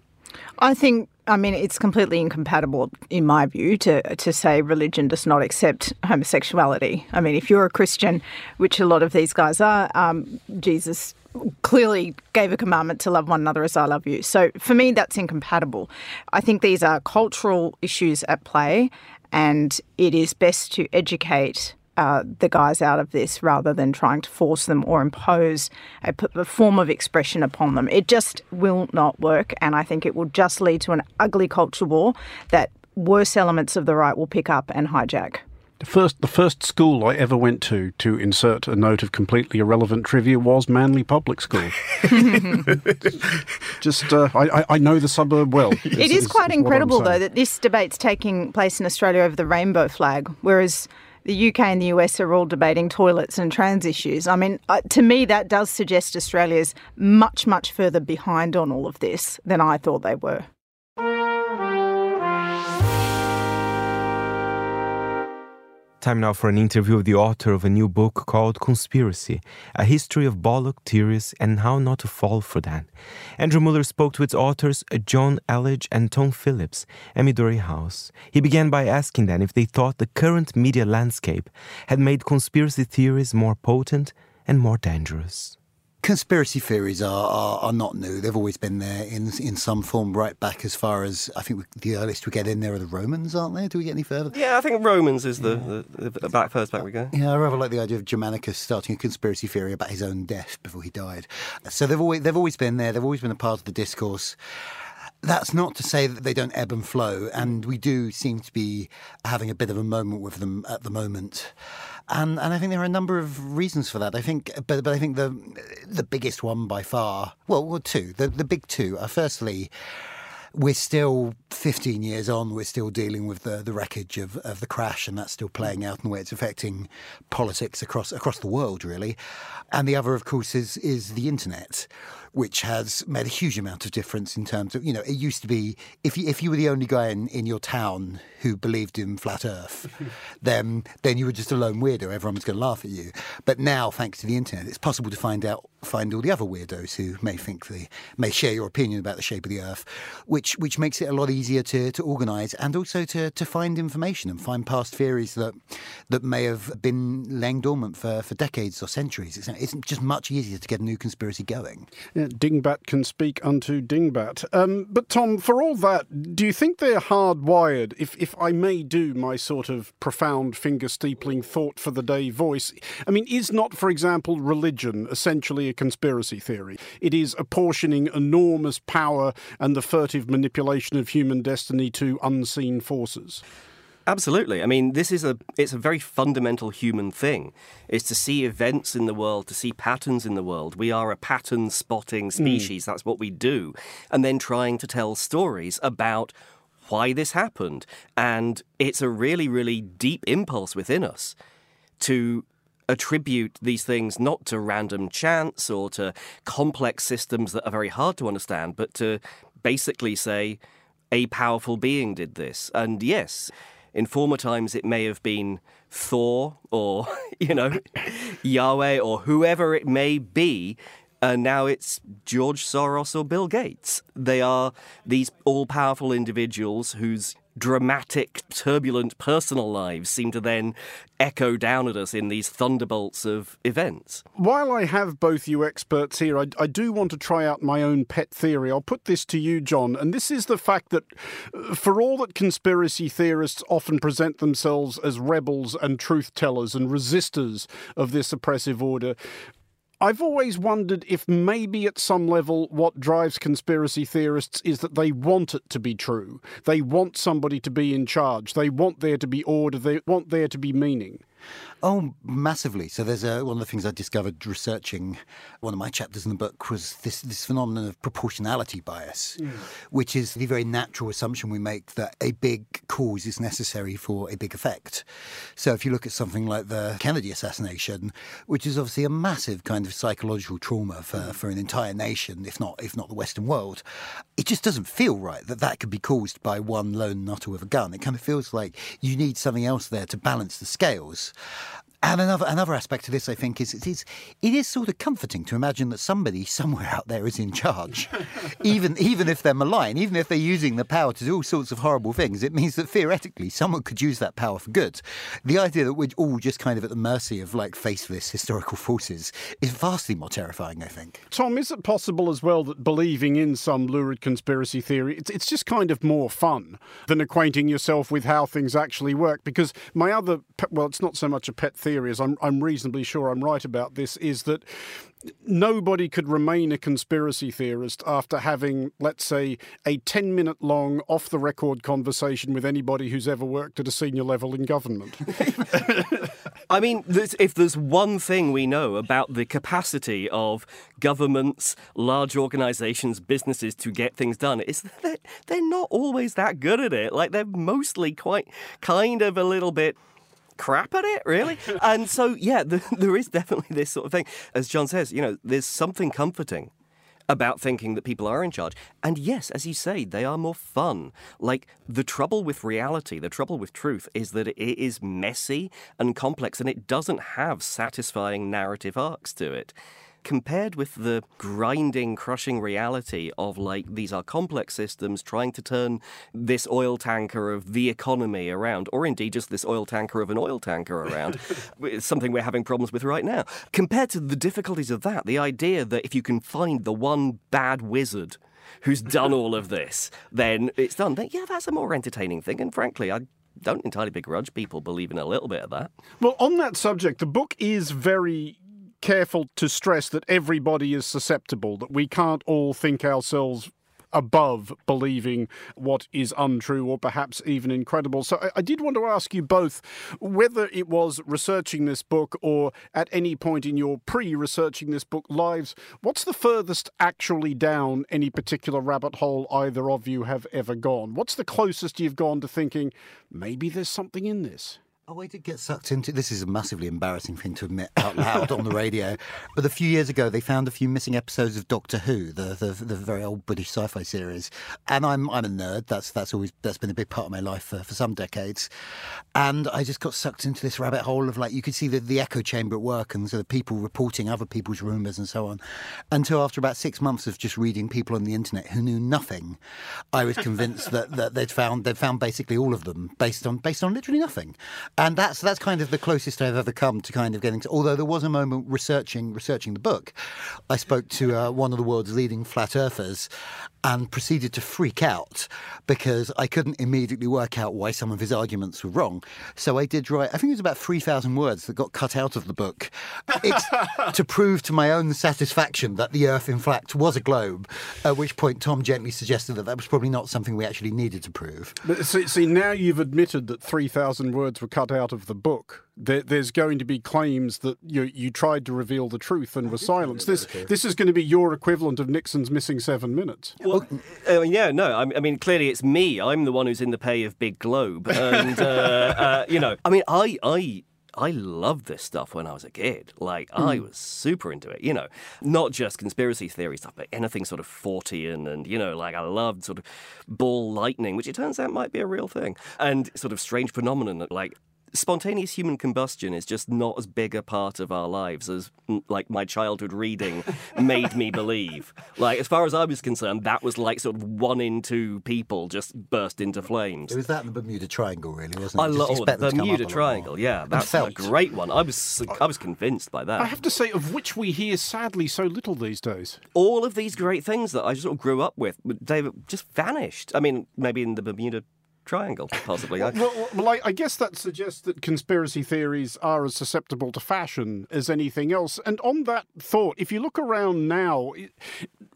[SPEAKER 9] I think I mean, it's completely incompatible, in my view, to to say religion does not accept homosexuality. I mean, if you're a Christian, which a lot of these guys are, um, Jesus clearly gave a commandment to love one another as I love you. So for me, that's incompatible. I think these are cultural issues at play, and it is best to educate uh, the guys out of this rather than trying to force them or impose a, a, form of expression upon them. It just will not work, and I think it will just lead to an ugly culture war that worse elements of the right will pick up and hijack.
[SPEAKER 7] The first, the first school I ever went to to insert a note of completely irrelevant trivia was Manly Public School. Just, uh, I, I know the suburb well.
[SPEAKER 9] Is, it is, is quite is incredible, though, that this debate's taking place in Australia over the rainbow flag, whereas the UK and the US are all debating toilets and trans issues. I mean, uh, to me, that does suggest Australia's much, much further behind on all of this than I thought they were.
[SPEAKER 1] Time now for an interview with the author of a new book called Conspiracy A History of Bollock Theories and How Not to Fall for That. Andrew Mueller spoke to its authors, Jonn Elledge and Tom Phillips, at Midori House. He began by asking them if they thought the current media landscape had made conspiracy theories more potent and more dangerous
[SPEAKER 11] conspiracy theories are, are, are, not new. They've always been there in in some form, right back as far as I think the earliest we get in there are the Romans, aren't they? Do we get any further?
[SPEAKER 12] Yeah, I think Romans is the, yeah. the, the back first back we go.
[SPEAKER 11] Yeah, I rather like the idea of Germanicus starting a conspiracy theory about his own death before he died. So they've always they've always been there. They've always been a part of the discourse. That's not to say that they don't ebb and flow, and we do seem to be having a bit of a moment with them at the moment and and I think there are a number of reasons for that. I think, but but I think the the biggest one by far, well, well two, the the big two are firstly we're still 15 years on, we're still dealing with the, the wreckage of, of the crash, and that's still playing out in the way it's affecting politics across across the world, really. And the other, of course, is is the internet, which has made a huge amount of difference in terms of, you know, it used to be if you, if you were the only guy in, in your town who believed in flat Earth, then then you were just a lone weirdo. Everyone was going to laugh at you. But now, thanks to the internet, it's possible to find out find all the other weirdos who may think they may share your opinion about the shape of the Earth, which which makes it a lot easier to, to organise and also to, to find information and find past theories that that may have been laying dormant for, for decades or centuries. It's, it's just much easier to get a new conspiracy going.
[SPEAKER 7] Yeah, Dingbat can speak unto Dingbat. Um, but Tom, for all that, do you think they're hardwired? If if I may do my sort of profound finger steepling thought for the day voice, I mean, is not, for example, religion essentially a conspiracy theory? It is apportioning enormous power and the furtive manipulation of human destiny to unseen forces.
[SPEAKER 12] Absolutely. I mean, this is a it's a very fundamental human thing. Is to see events in the world, to see patterns in the world. We are a pattern spotting hmm. species. Mm. That's what we do. And then trying to tell stories about why this happened. And it's a really, really deep impulse within us to attribute these things not to random chance or to complex systems that are very hard to understand, but to basically say, a powerful being did this. And yes, in former times, it may have been Thor or, you know, Yahweh or whoever it may be. And now it's George Soros or Bill Gates. They are these all powerful individuals whose dramatic, turbulent personal lives seem to then echo down at us in these thunderbolts of events.
[SPEAKER 7] While I have both you experts here, I, I, do want to try out my own pet theory. I'll put this to you, John, and this is the fact that uh, for all that conspiracy theorists often present themselves as rebels and truth tellers and resistors of this oppressive order, I've always wondered if maybe at some level what drives conspiracy theorists is that they want it to be true. They want somebody to be in charge. They want there to be order. They want there to be meaning.
[SPEAKER 11] Oh, massively. So there's a, one of the things I discovered researching one of my chapters in the book was this, this phenomenon of proportionality bias, mm. which is the very natural assumption we make that a big cause is necessary for a big effect. So if you look at something like the Kennedy assassination, which is obviously a massive kind of psychological trauma for, mm. for an entire nation, if not if not the Western world, it just doesn't feel right that that could be caused by one lone nutter with a gun. It kind of feels like you need something else there to balance the scales. And another another aspect to this, I think, is it is it is sort of comforting to imagine that somebody somewhere out there is in charge, even even if they're malign, even if they're using the power to do all sorts of horrible things. It means that theoretically someone could use that power for good. The idea that we're all just kind of at the mercy of like faceless historical forces is vastly more terrifying. I think.
[SPEAKER 7] Tom, is it possible as well that believing in some lurid conspiracy theory, it's, it's just kind of more fun than acquainting yourself with how things actually work? Because my other, well, it's not so much a pet theory theories, I'm, I'm reasonably sure I'm right about this, is that nobody could remain a conspiracy theorist after having, let's say, a 10 minute long off the record conversation with anybody who's ever worked at a senior level in government.
[SPEAKER 12] I mean, if there's one thing we know about the capacity of governments, large organizations, businesses to get things done, is that they're not always that good at it. Like, they're mostly quite kind of a little bit crap at it, really. and so, yeah, the, there is definitely this sort of thing. As Jonn says, you know, there's something comforting about thinking that people are in charge. And yes, as you say, they are more fun. Like the trouble with reality, the trouble with truth is that it is messy and complex and it doesn't have satisfying narrative arcs to it compared with the grinding, crushing reality of like these are complex systems trying to turn this oil tanker of the economy around, or indeed just this oil tanker of an oil tanker around, something we're having problems with right now. Compared to the difficulties of that, the idea that if you can find the one bad wizard who's done all of this, then it's done. Then, yeah, that's a more entertaining thing. And frankly, I don't entirely begrudge people believing a little bit of that.
[SPEAKER 7] Well, on that subject, the book is very careful to stress that everybody is susceptible, that we can't all think ourselves above believing what is untrue or perhaps even incredible. So I, I, did want to ask you both whether it was researching this book or at any point in your pre researching this book lives, what's the furthest actually down any particular rabbit hole either of you have ever gone? What's the closest you've gone to thinking maybe there's something in this?
[SPEAKER 11] Oh, I did get sucked into this. Is a massively embarrassing thing to admit out loud on the radio. But a few years ago, they found a few missing episodes of Doctor Who, the, the, the very old British sci-fi series. And I'm I'm a nerd. That's that's always that's been a big part of my life for, for some decades. And I just got sucked into this rabbit hole of like you could see the, the echo chamber at work, and so the people reporting other people's rumours and so on. Until after about six months of just reading people on the internet who knew nothing, I was convinced that, that they'd found they'd found basically all of them based on based on literally nothing and that's that's kind of the closest I've ever come to kind of getting to. Although there was a moment researching researching the book, I spoke to uh, one of the world's leading flat earthers, and proceeded to freak out because I couldn't immediately work out why some of his arguments were wrong. So I did write, I think it was about 3,000 words that got cut out of the book it's to prove to my own satisfaction that the Earth, in fact, was a globe, at which point Tom gently suggested that that was probably not something we actually needed to prove.
[SPEAKER 7] But see, see now you've admitted that 3,000 words were cut out of the book there, there's going to be claims that you you tried to reveal the truth and were silenced. This this is going to be your equivalent of Nixon's missing seven minutes.
[SPEAKER 12] Well, uh, yeah, no, I, I, mean clearly it's me. I'm the one who's in the pay of Big Globe, and uh, uh, you know, I mean, I I I loved this stuff when I was a kid. Like, mm. I hmm. was super into it, you know, not just conspiracy theory stuff, but anything sort of Fortean. And, you know, like I loved sort of ball lightning, which it turns out might be a real thing. And sort of strange phenomenon that, like, spontaneous human combustion is just not as big a part of our lives as mm, like my childhood reading made me believe. Like as far as I was concerned, that was like sort of one in two people just burst into flames.
[SPEAKER 11] It was that in the Bermuda Triangle, really, wasn't it?
[SPEAKER 12] I love the Bermuda Triangle. Yeah, that's a great one. I was I was convinced by that.
[SPEAKER 7] I have to say, of which we hear sadly so little these days.
[SPEAKER 12] All of these great things that I sort of grew up with, they just vanished. I mean, maybe in the Bermuda triangle, possibly.
[SPEAKER 7] well, well I, I, guess that suggests that conspiracy theories are as susceptible to fashion as anything else. And on that thought, if you look around now,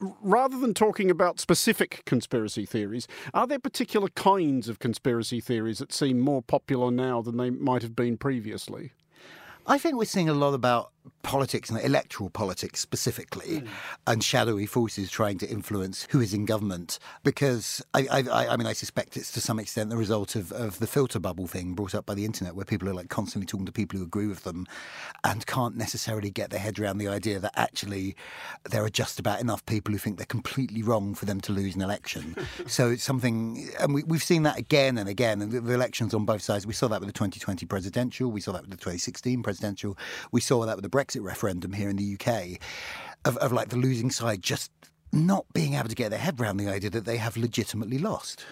[SPEAKER 7] rather than talking about specific conspiracy theories, are there particular kinds of conspiracy theories that seem more popular now than they might have been previously?
[SPEAKER 11] I think we're seeing a lot about politics and electoral politics specifically, mm. and shadowy forces trying to influence who is in government. Because I, I, I, mean, I suspect it's to some extent the result of, of the filter bubble thing brought up by the internet, where people are like constantly talking to people who agree with them, and can't necessarily get their head around the idea that actually there are just about enough people who think they're completely wrong for them to lose an election. so it's something, and we, have seen that again and again. And the, the elections on both sides. We saw that with the 2020 presidential. We saw that with the 2016 presidential. We saw that with the Brexit referendum here in the UK of, of like the losing side just not being able to get their head around the idea that they have legitimately lost.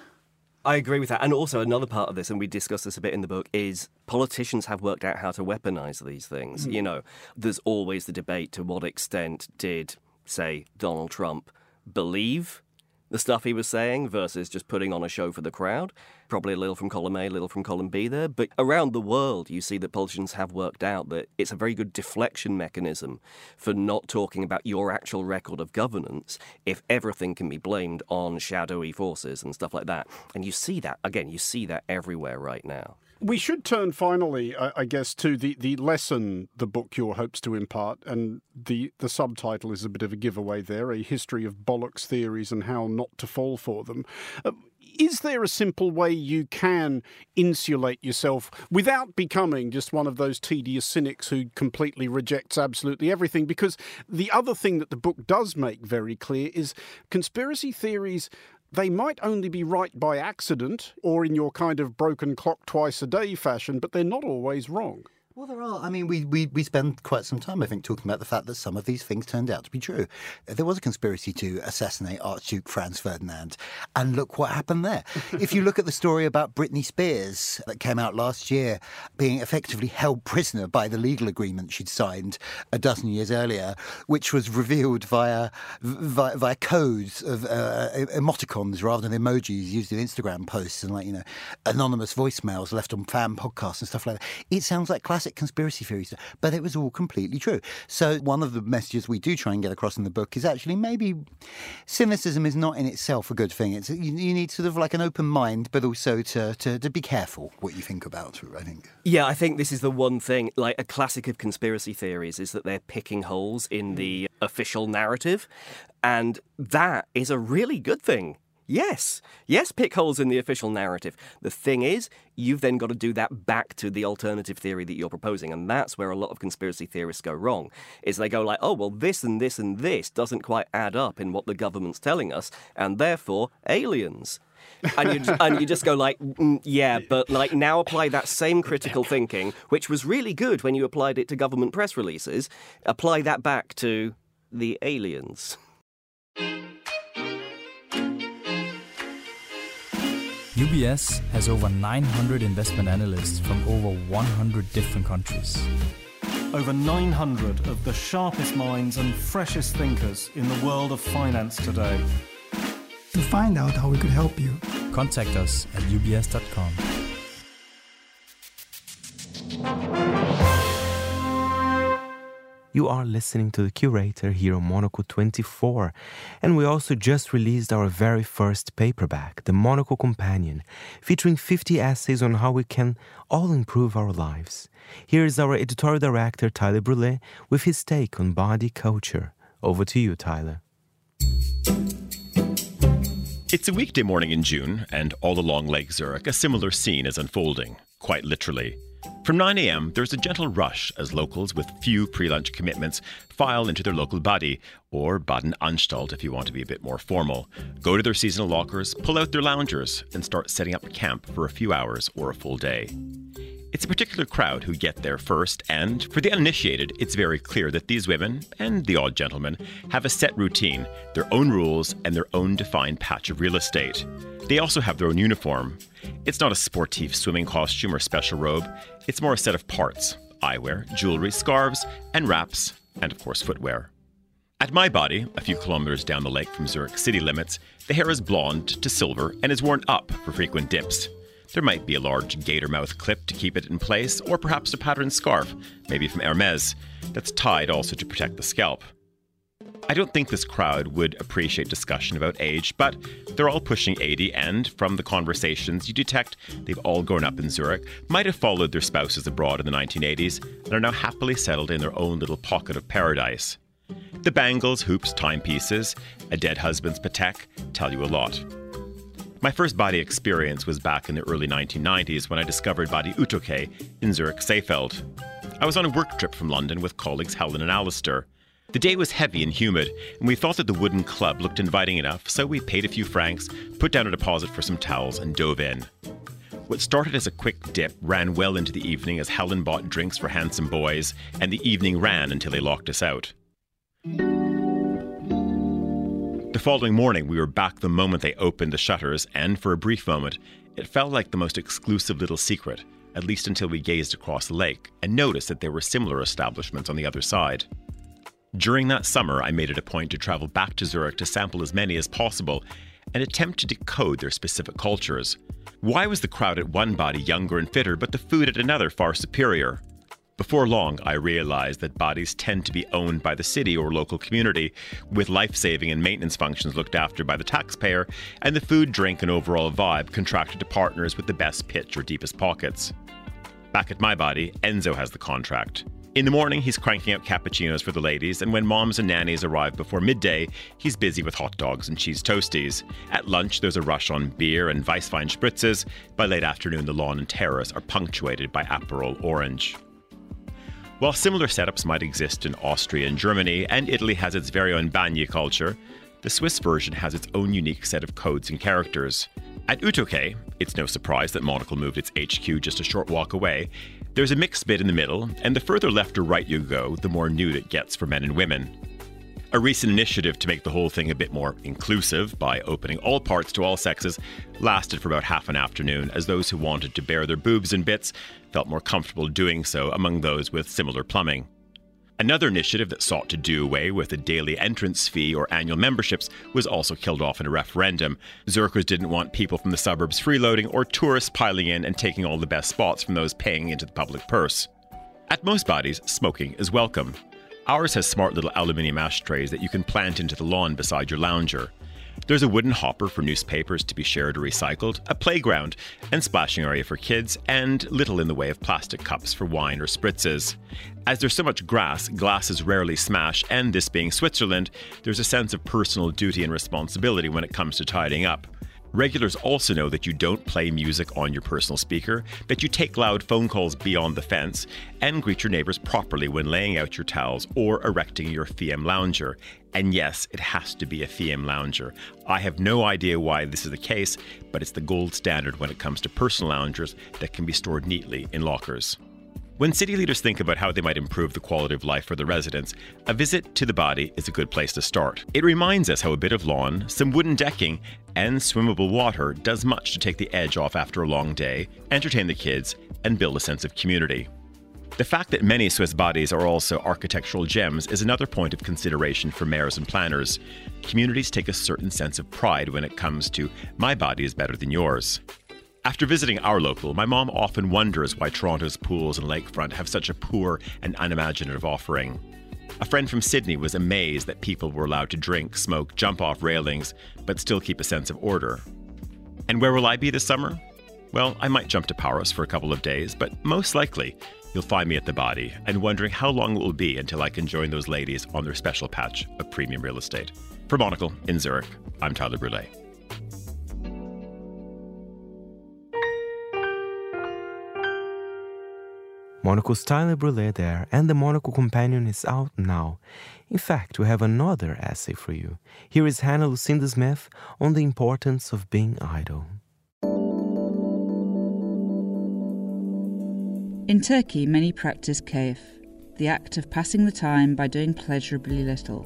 [SPEAKER 12] I agree with that. And also, another part of this, and we discuss this a bit in the book, is politicians have worked out how to weaponize these things. Mm. You know, there's always the debate to what extent did, say, Donald Trump believe the stuff he was saying versus just putting on a show for the crowd. Probably a little from column A, a little from column B there. But around the world, you see that politicians have worked out that it's a very good deflection mechanism for not talking about your actual record of governance if everything can be blamed on shadowy forces and stuff like that. And you see that, again, you see that everywhere right now.
[SPEAKER 7] We should turn finally, I guess, to the, the lesson the book cure hopes to impart, and the, the subtitle is a bit of a giveaway there a history of bollocks theories and how not to fall for them. Uh, is there a simple way you can insulate yourself without becoming just one of those tedious cynics who completely rejects absolutely everything? Because the other thing that the book does make very clear is conspiracy theories they might only be right by accident or in your kind of broken clock twice a day fashion, but they're not always wrong.
[SPEAKER 11] Well, there are. I mean, we, we, we spend quite some time, I think, talking about the fact that some of these things turned out to be true. There was a conspiracy to assassinate Archduke Franz Ferdinand, and look what happened there. if you look at the story about Britney Spears that came out last year, being effectively held prisoner by the legal agreement she'd signed a dozen years earlier, which was revealed via via, via codes of uh, emoticons rather than emojis used in Instagram posts and like you know anonymous voicemails left on fan podcasts and stuff like that. It sounds like classic classic conspiracy theories, but it was all completely true. So one of the messages we do try and get across in the book is actually maybe cynicism is not in itself a good thing. It's you, you need sort of like an open mind, but also to, to, to be careful what you think about. I think.
[SPEAKER 12] Yeah, I think this is the one thing. Like a classic of conspiracy theories is that they're picking holes in hmm. the official narrative, and that is a really good thing. Yes, yes, pick holes in the official narrative. The thing is, you've then got to do that back to the alternative theory that you're proposing, and that's where a lot of conspiracy theorists go wrong. Is they go like, oh well, this and this and this doesn't quite add up in what the government's telling us, and therefore aliens. and you and you just go like, mm, yeah, but like now apply that same critical thinking, which was really good when you applied it to government press releases. Apply that back to the aliens.
[SPEAKER 13] UBS has over 900 investment analysts from over 100 different countries.
[SPEAKER 14] Over 900 of the sharpest minds and freshest thinkers in the world of finance today.
[SPEAKER 15] To find out how we could help you,
[SPEAKER 13] contact us at ubs.com.
[SPEAKER 1] You are listening to the curator here on Monocle 24, and we also just released our very first paperback, The Monocle Companion, featuring 50 essays on how we can all improve our lives. Here is our editorial director, Tyler Brûlé, with his take on Badi culture. Over to you, Tyler.
[SPEAKER 2] It's a weekday morning in June, and all along Lake Zurich, a similar scene is unfolding, quite literally. From 9 a.m., there's a gentle rush as locals with few pre lunch commitments file into their local Badi, or Badeanstalt if you want to be a bit more formal, go to their seasonal lockers, pull out their loungers, and start setting up camp for a few hours or a full day. It's a particular crowd who get there first, and for the uninitiated, it's very clear that these women, and the odd gentleman, have a set routine, their own rules, and their own defined patch of real estate. They also have their own uniform. It's not a sportive swimming costume or special robe, it's more a set of parts eyewear, jewelry, scarves, and wraps, and of course, footwear. At my Badi, a few kilometers down the lake from Zurich city limits, the hair is blonde to silver and is worn up for frequent dips. There might be a large gator mouth clip to keep it in place, or perhaps a patterned scarf, maybe from Hermes, that's tied also to protect the scalp. I don't think this crowd would appreciate discussion about age, but they're all pushing 80, and from the conversations you detect, they've all grown up in Zurich, might have followed their spouses abroad in the 1980s, and are now happily settled in their own little pocket of paradise. The bangles, hoops, timepieces, a dead husband's patek tell you a lot. My first Badi experience was back in the early 1990s when I discovered Badi Utoquai in Zurich Seefeld. I was on a work trip from London with colleagues Helen and Alistair. The day was heavy and humid, and we thought that the wooden club looked inviting enough, so we paid a few francs, put down a deposit for some towels, and dove in. What started as a quick dip ran well into the evening as Helen bought drinks for handsome boys, and the evening ran until they locked us out. The following morning, we were back the moment they opened the shutters, and for a brief moment, it felt like the most exclusive little secret, at least until we gazed across the lake and noticed that there were similar establishments on the other side. During that summer, I made it a point to travel back to Zurich to sample as many as possible and attempt to decode their specific cultures. Why was the crowd at one Badi younger and fitter, but the food at another far superior? Before long, I realized that Badis tend to be owned by the city or local community, with life saving and maintenance functions looked after by the taxpayer, and the food, drink, and overall vibe contracted to partners with the best pitch or deepest pockets. Back at my Badi, Enzo has the contract. In the morning, he's cranking out cappuccinos for the ladies, and when moms and nannies arrive before midday, he's busy with hot dogs and cheese toasties. At lunch, there's a rush on beer and Weißwein spritzes. By late afternoon, the lawn and terrace are punctuated by Aperol Orange. While similar setups might exist in Austria and Germany, and Italy has its very own Bagni culture, the Swiss version has its own unique set of codes and characters. At Utoquai, it's no surprise that Monocle moved its HQ just a short walk away. There's a mixed bit in the middle, and the further left or right you go, the more nude it gets for men and women. A recent initiative to make the whole thing a bit more inclusive by opening all parts to all sexes lasted for about half an afternoon, as those who wanted to bare their boobs and bits felt more comfortable doing so among those with similar plumbing. Another initiative that sought to do away with a daily entrance fee or annual memberships was also killed off in a referendum. Zurchers didn't want people from the suburbs freeloading or tourists piling in and taking all the best spots from those paying into the public purse. At most Badis, smoking is welcome. Ours has smart little aluminium ashtrays that you can plant into the lawn beside your lounger. There's a wooden hopper for newspapers to be shared or recycled, a playground and splashing area for kids, and little in the way of plastic cups for wine or spritzes. As there's so much grass, glasses rarely smash, and this being Switzerland, there's a sense of personal duty and responsibility when it comes to tidying up. Regulars also know that you don't play music on your personal speaker, that you take loud phone calls beyond the fence, and greet your neighbors properly when laying out your towels or erecting your Fiam lounger. And yes, it has to be a Fiam lounger. I have no idea why this is the case, but it's the gold standard when it comes to personal loungers that can be stored neatly in lockers. When city leaders think about how they might improve the quality of life for the residents, a visit to the Badi is a good place to start. It reminds us how a bit of lawn, some wooden decking, and swimmable water does much to take the edge off after a long day, entertain the kids, and build a sense of community. The fact that many Swiss Badis are also architectural gems is another point of consideration for mayors and planners. Communities take a certain sense of pride when it comes to my Badi is better than yours. After visiting our local, my mom often wonders why Toronto's pools and lakefront have such a poor and unimaginative offering. A friend from Sydney was amazed that people were allowed to drink, smoke, jump off railings, but still keep a sense of order. And where will I be this summer? Well, I might jump to Paris for a couple of days, but most likely you'll find me at the Badi and wondering how long it will be until I can join those ladies on their special patch of premium real estate. For Monocle in Zurich, I'm Tyler Brûlé.
[SPEAKER 1] Monocle's Tyler Brûlé there, and the Monocle Companion is out now. In fact, we have another essay for you. Here is Hannah Lucinda Smith on the importance of being idle.
[SPEAKER 16] In Turkey, many practice kayf, the act of passing the time by doing pleasurably little,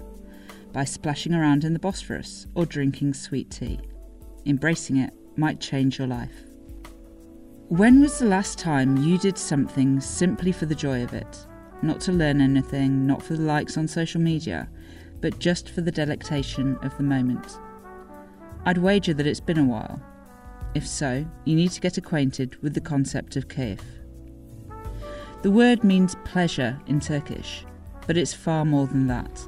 [SPEAKER 16] by splashing around in the Bosphorus or drinking sweet tea. Embracing it might change your life. When was the last time you did something simply for the joy of it? Not to learn anything, not for the likes on social media, but just for the delectation of the moment. I'd wager that it's been a while. If so, you need to get acquainted with the concept of kayf. The word means pleasure in Turkish, but it's far more than that.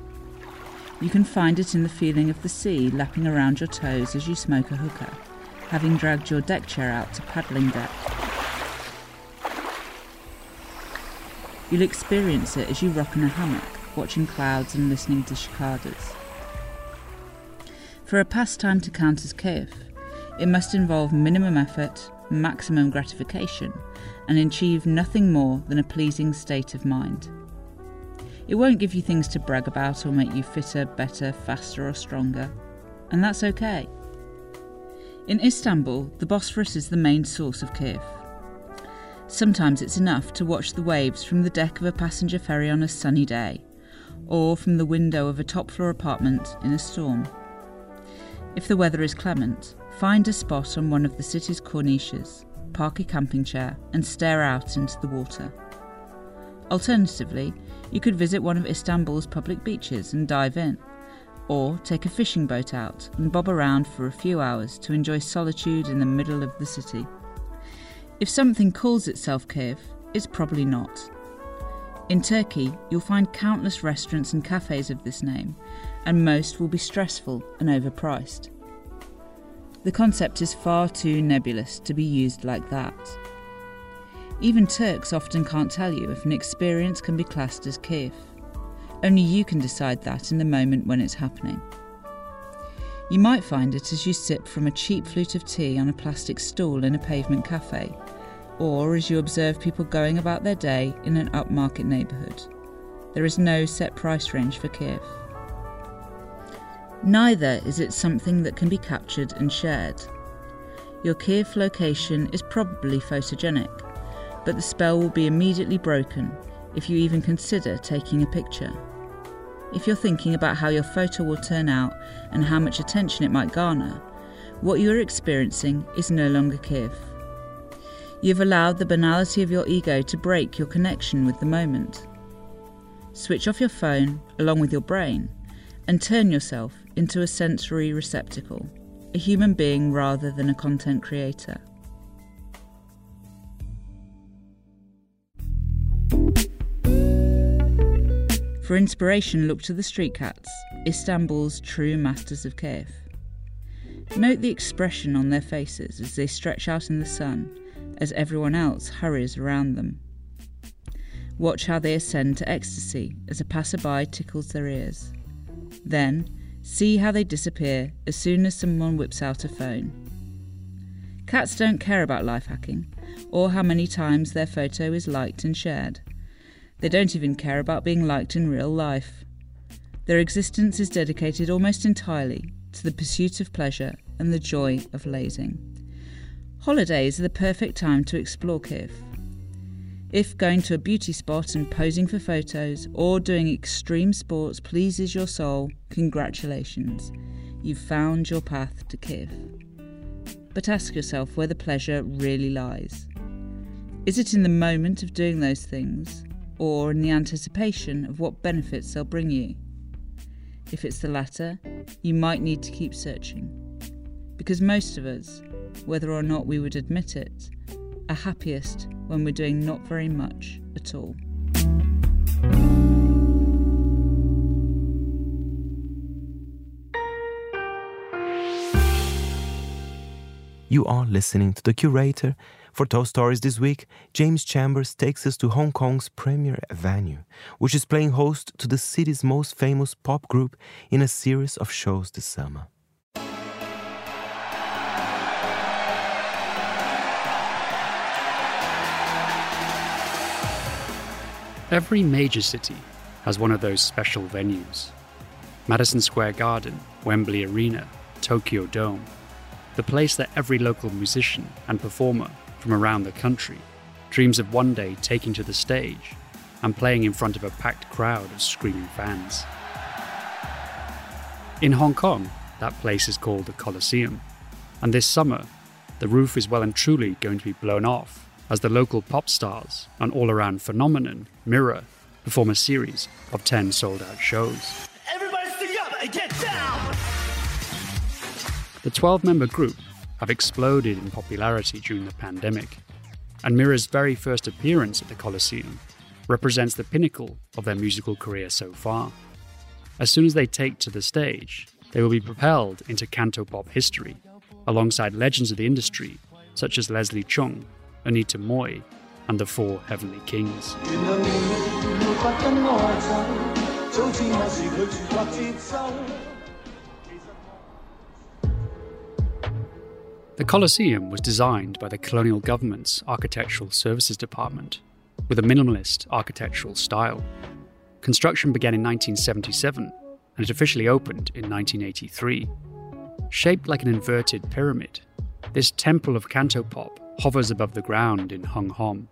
[SPEAKER 16] You can find it in the feeling of the sea lapping around your toes as you smoke a hookah, having dragged your deck chair out to paddling deck. You'll experience it as you rock in a hammock, watching clouds and listening to cicadas. For a pastime to count as kayf, it must involve minimum effort, maximum gratification, and achieve nothing more than a pleasing state of mind. It won't give you things to brag about or make you fitter, better, faster, or stronger, and that's okay. In Istanbul, the Bosphorus is the main source of kayf. Sometimes it's enough to watch the waves from the deck of a passenger ferry on a sunny day, or from the window of a top floor apartment in a storm. If the weather is clement, find a spot on one of the city's corniches, park a camping chair, and stare out into the water. Alternatively, you could visit one of Istanbul's public beaches and dive in, or take a fishing boat out and bob around for a few hours to enjoy solitude in the middle of the city. If something calls itself kayf, it's probably not. In Turkey, you'll find countless restaurants and cafes of this name, and most will be stressful and overpriced. The concept is far too nebulous to be used like that. Even Turks often can't tell you if an experience can be classed as kayf. Only you can decide that in the moment when it's happening. You might find it as you sip from a cheap flute of tea on a plastic stool in a pavement cafe, or as you observe people going about their day in an upmarket neighbourhood. There is no set price range for kayf. Neither is it something that can be captured and shared. Your kayf location is probably photogenic, but the spell will be immediately broken if you even consider taking a picture. If you're thinking about how your photo will turn out and how much attention it might garner, what you're experiencing is no longer kayf. You've allowed the banality of your ego to break your connection with the moment. Switch off your phone along with your brain and turn yourself into a sensory receptacle, a human being rather than a content creator. For inspiration, look to the street cats, Istanbul's true masters of kayf. Note the expression on their faces as they stretch out in the sun, as everyone else hurries around them. Watch how they ascend to ecstasy as a passerby tickles their ears. Then, see how they disappear as soon as someone whips out a phone. Cats don't care about life hacking, or how many times their photo is liked and shared. They don't even care about being liked in real life. Their existence is dedicated almost entirely to the pursuit of pleasure and the joy of lazing. Holidays are the perfect time to explore kayf. If going to a beauty spot and posing for photos or doing extreme sports pleases your soul, congratulations. You've found your path to kayf. But ask yourself where the pleasure really lies. Is it in the moment of doing those things, or in the anticipation of what benefits they'll bring you. If it's the latter, you might need to keep searching. Because most of us, whether or not we would admit it, are happiest when we're doing not very much at all.
[SPEAKER 1] You are listening to The Curator for Toast Stories this week, James Chambers takes us to Hong Kong's premier venue, which is playing host to the city's most famous pop group in a series of shows this summer.
[SPEAKER 17] Every major city has one of those special venues Madison Square Garden, Wembley Arena, Tokyo Dome, the place that every local musician and performer from around the country dreams of one day taking to the stage and playing in front of a packed crowd of screaming fans. In Hong Kong, that place is called the Colosseum, and this summer, the roof is well and truly going to be blown off as the local pop stars, an all around phenomenon, Mirror, perform a series of 10 sold out shows.
[SPEAKER 18] Everybody sing up and get down!
[SPEAKER 17] The 12 member group have exploded in popularity during the pandemic, and Mirror's very first appearance at the Colosseum represents the pinnacle of their musical career so far. As soon as they take to the stage, they will be propelled into cantopop history, alongside legends of the industry such as Leslie Cheung, Anita Mui, and the Four Heavenly Kings. The Colosseum was designed by the colonial government's Architectural Services Department with a minimalist architectural style. Construction began in 1977 and it officially opened in 1983. Shaped like an inverted pyramid, this temple of cantopop hovers above the ground in Hung Hom,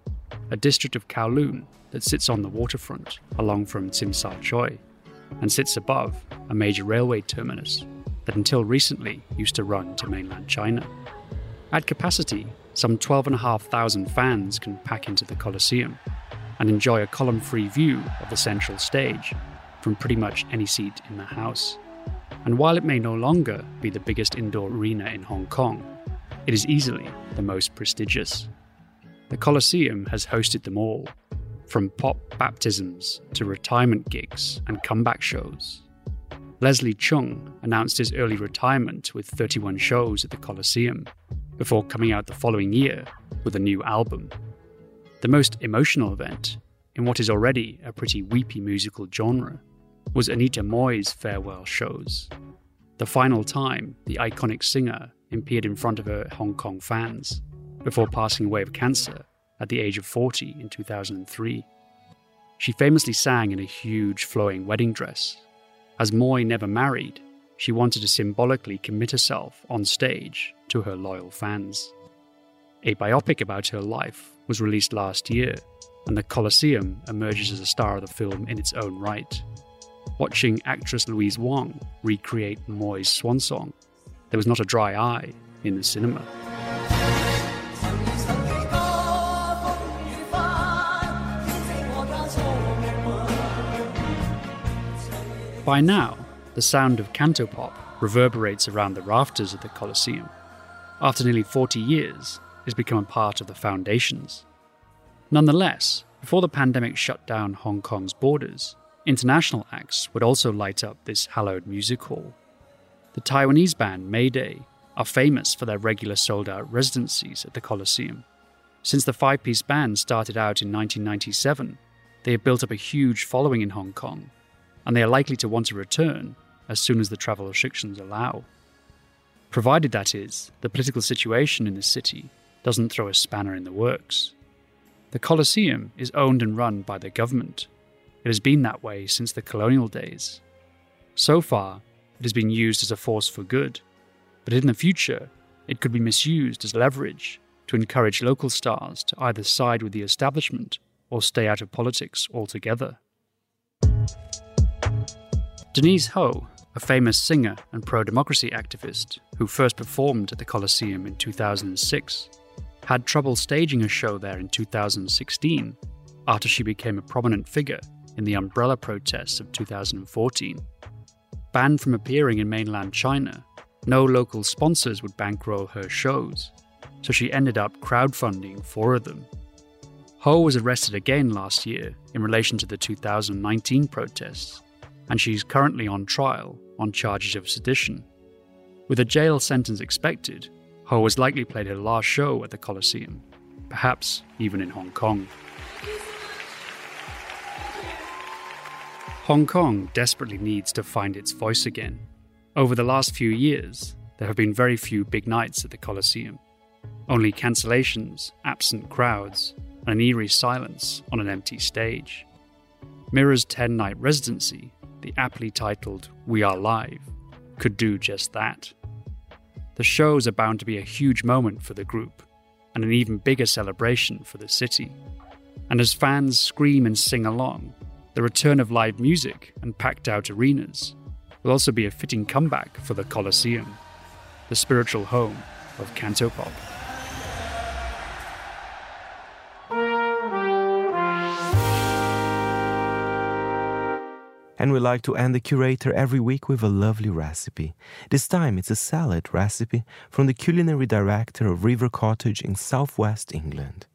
[SPEAKER 17] a district of Kowloon that sits on the waterfront along from Tsim Sha and sits above a major railway terminus that until recently used to run to mainland China. At capacity, some 12,500 fans can pack into the Colosseum and enjoy a column free view of the central stage from pretty much any seat in the house. And while it may no longer be the biggest indoor arena in Hong Kong, it is easily the most prestigious. The Colosseum has hosted them all, from pop baptisms to retirement gigs and comeback shows. Leslie Cheung announced his early retirement with 31 shows at the Colosseum before coming out the following year with a new album. The most emotional event, in what is already a pretty weepy musical genre, was Anita Mui's farewell shows. The final time the iconic singer appeared in front of her Hong Kong fans, before passing away of cancer at the age of 40 in 2003. She famously sang in a huge flowing wedding dress. As Mui never married, she wanted to symbolically commit herself on stage to her loyal fans. A biopic about her life was released last year, and the Colosseum emerges as a star of the film in its own right. Watching actress Louise Wong recreate Mui's swan song, there was not a dry eye in the cinema. By now, the sound of cantopop reverberates around the rafters of the Colosseum. After nearly 40 years, it's become a part of the foundations. Nonetheless, before the pandemic shut down Hong Kong's borders, international acts would also light up this hallowed music hall. The Taiwanese band Mayday are famous for their regular sold out residencies at the Colosseum. Since the five piece band started out in 1997, they have built up a huge following in Hong Kong, and they are likely to want to return as soon as the travel restrictions allow. Provided, that is, the political situation in the city doesn't throw a spanner in the works. The Colosseum is owned and run by the government. It has been that way since the colonial days. So far, it has been used as a force for good, but in the future, it could be misused as leverage to encourage local stars to either side with the establishment or stay out of politics altogether. Denise Ho, a famous singer and pro democracy activist who first performed at the Colosseum in 2006, had trouble staging a show there in 2016 after she became a prominent figure in the umbrella protests of 2014. Banned from appearing in mainland China, no local sponsors would bankroll her shows, so she ended up crowdfunding four of them. Ho was arrested again last year in relation to the 2019 protests, and she's currently on trial on charges of sedition. With a jail sentence expected, Ho has likely played her last show at the Colosseum, perhaps even in Hong Kong. Hong Kong desperately needs to find its voice again. Over the last few years, there have been very few big nights at the Colosseum. Only cancellations, absent crowds, and an eerie silence on an empty stage. Mirror's 10 night residency, the aptly titled We Are Live, could do just that. The shows are bound to be a huge moment for the group, and an even bigger celebration for the city. And as fans scream and sing along, the return of live music and packed out arenas will also be a fitting comeback for the Colosseum, the spiritual home of Cantopop.
[SPEAKER 1] And we like to end the curator every week with a lovely recipe. This time it's a salad recipe from the culinary director of River Cottage in southwest England.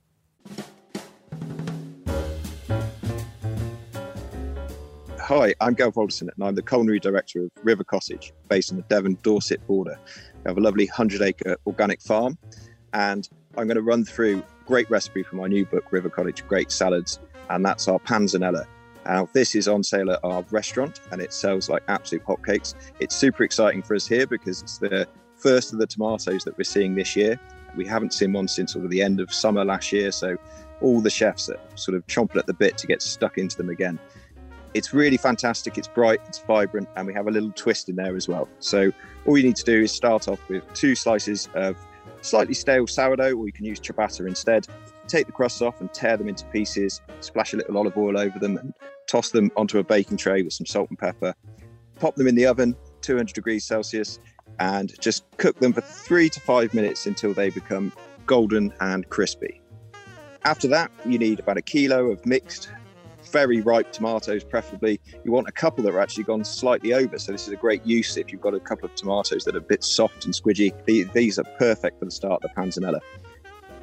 [SPEAKER 19] Hi, I'm Gelf Alderton, and I'm the culinary director of River Cottage, based on the Devon Dorset border. We have a lovely 100 acre organic farm, and I'm going to run through a great recipe from my new book, River Cottage Great Salads, and that's our panzanella. Now, this is on sale at our restaurant and it sells like absolute hotcakes. It's super exciting for us here because it's the first of the tomatoes that we're seeing this year. We haven't seen one since sort of the end of summer last year, so all the chefs are sort of chomping at the bit to get stuck into them again. It's really fantastic, it's bright, it's vibrant, and we have a little twist in there as well. So, all you need to do is start off with two slices of slightly stale sourdough, or you can use ciabatta instead. Take the crusts off and tear them into pieces, splash a little olive oil over them, and toss them onto a baking tray with some salt and pepper. Pop them in the oven, 200 degrees Celsius, and just cook them for three to five minutes until they become golden and crispy. After that, you need about a kilo of mixed, very ripe tomatoes, preferably. You want a couple that are actually gone slightly over. So, this is a great use if you've got a couple of tomatoes that are a bit soft and squidgy. These are perfect for the start of the panzanella.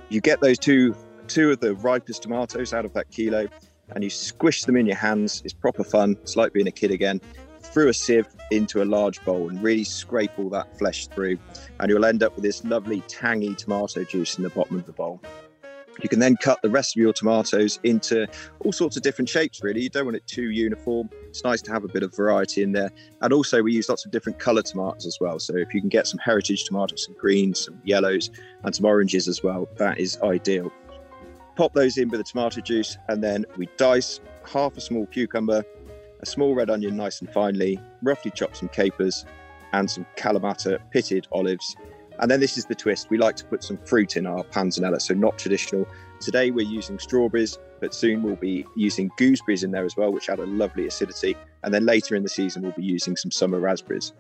[SPEAKER 19] You get those two, two of the ripest tomatoes out of that kilo, and you squish them in your hands. It's proper fun. It's like being a kid again. Through a sieve into a large bowl and really scrape all that flesh through, and you'll end up with this lovely tangy tomato juice in the bottom of the bowl. You can then cut the rest of your tomatoes into all sorts of different shapes, really. You don't want it too uniform. It's nice to have a bit of variety in there. And also, we use lots of different colour tomatoes as well. So, if you can get some heritage tomatoes, some greens, some yellows, and some oranges as well, that is ideal pop those in with the tomato juice, and then we dice half a small cucumber, a small red onion nice and finely, roughly chop some capers, and some Kalamata pitted olives. And then this is the twist. We like to put some fruit in our panzanella, so not traditional. Today we're using strawberries, but soon we'll be using gooseberries in there as well, which add a lovely acidity. And then later in the season, we'll be using some summer raspberries.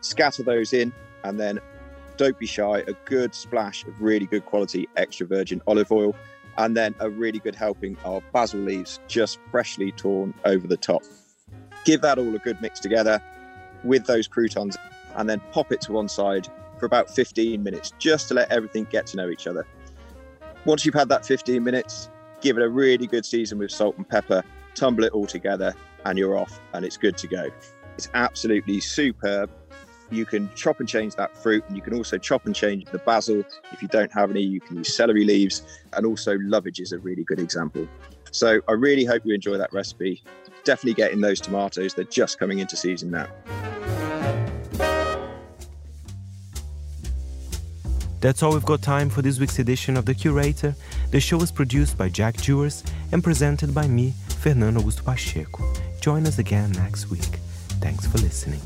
[SPEAKER 19] Scatter those in, and then don't be shy, a good splash of really good quality extra virgin olive oil and then a really good helping of basil leaves just freshly torn over the top. Give that all a good mix together with those croutons and then pop it to one side for about 15 minutes just to let everything get to know each other. Once you've had that 15 minutes, give it a really good season with salt and pepper, tumble it all together, and you're off and it's good to go. It's absolutely superb you can chop and change that fruit and you can also chop and change the basil if you don't have any you can use celery leaves and also lovage is a really good example so i really hope you enjoy that recipe definitely getting those tomatoes they're just coming into season now
[SPEAKER 1] That's all we've got time for this week's edition of The Curator. The show is produced by Jack Jewers and presented by me, Fernando Augusto Pacheco. Join us again next week. Thanks for listening.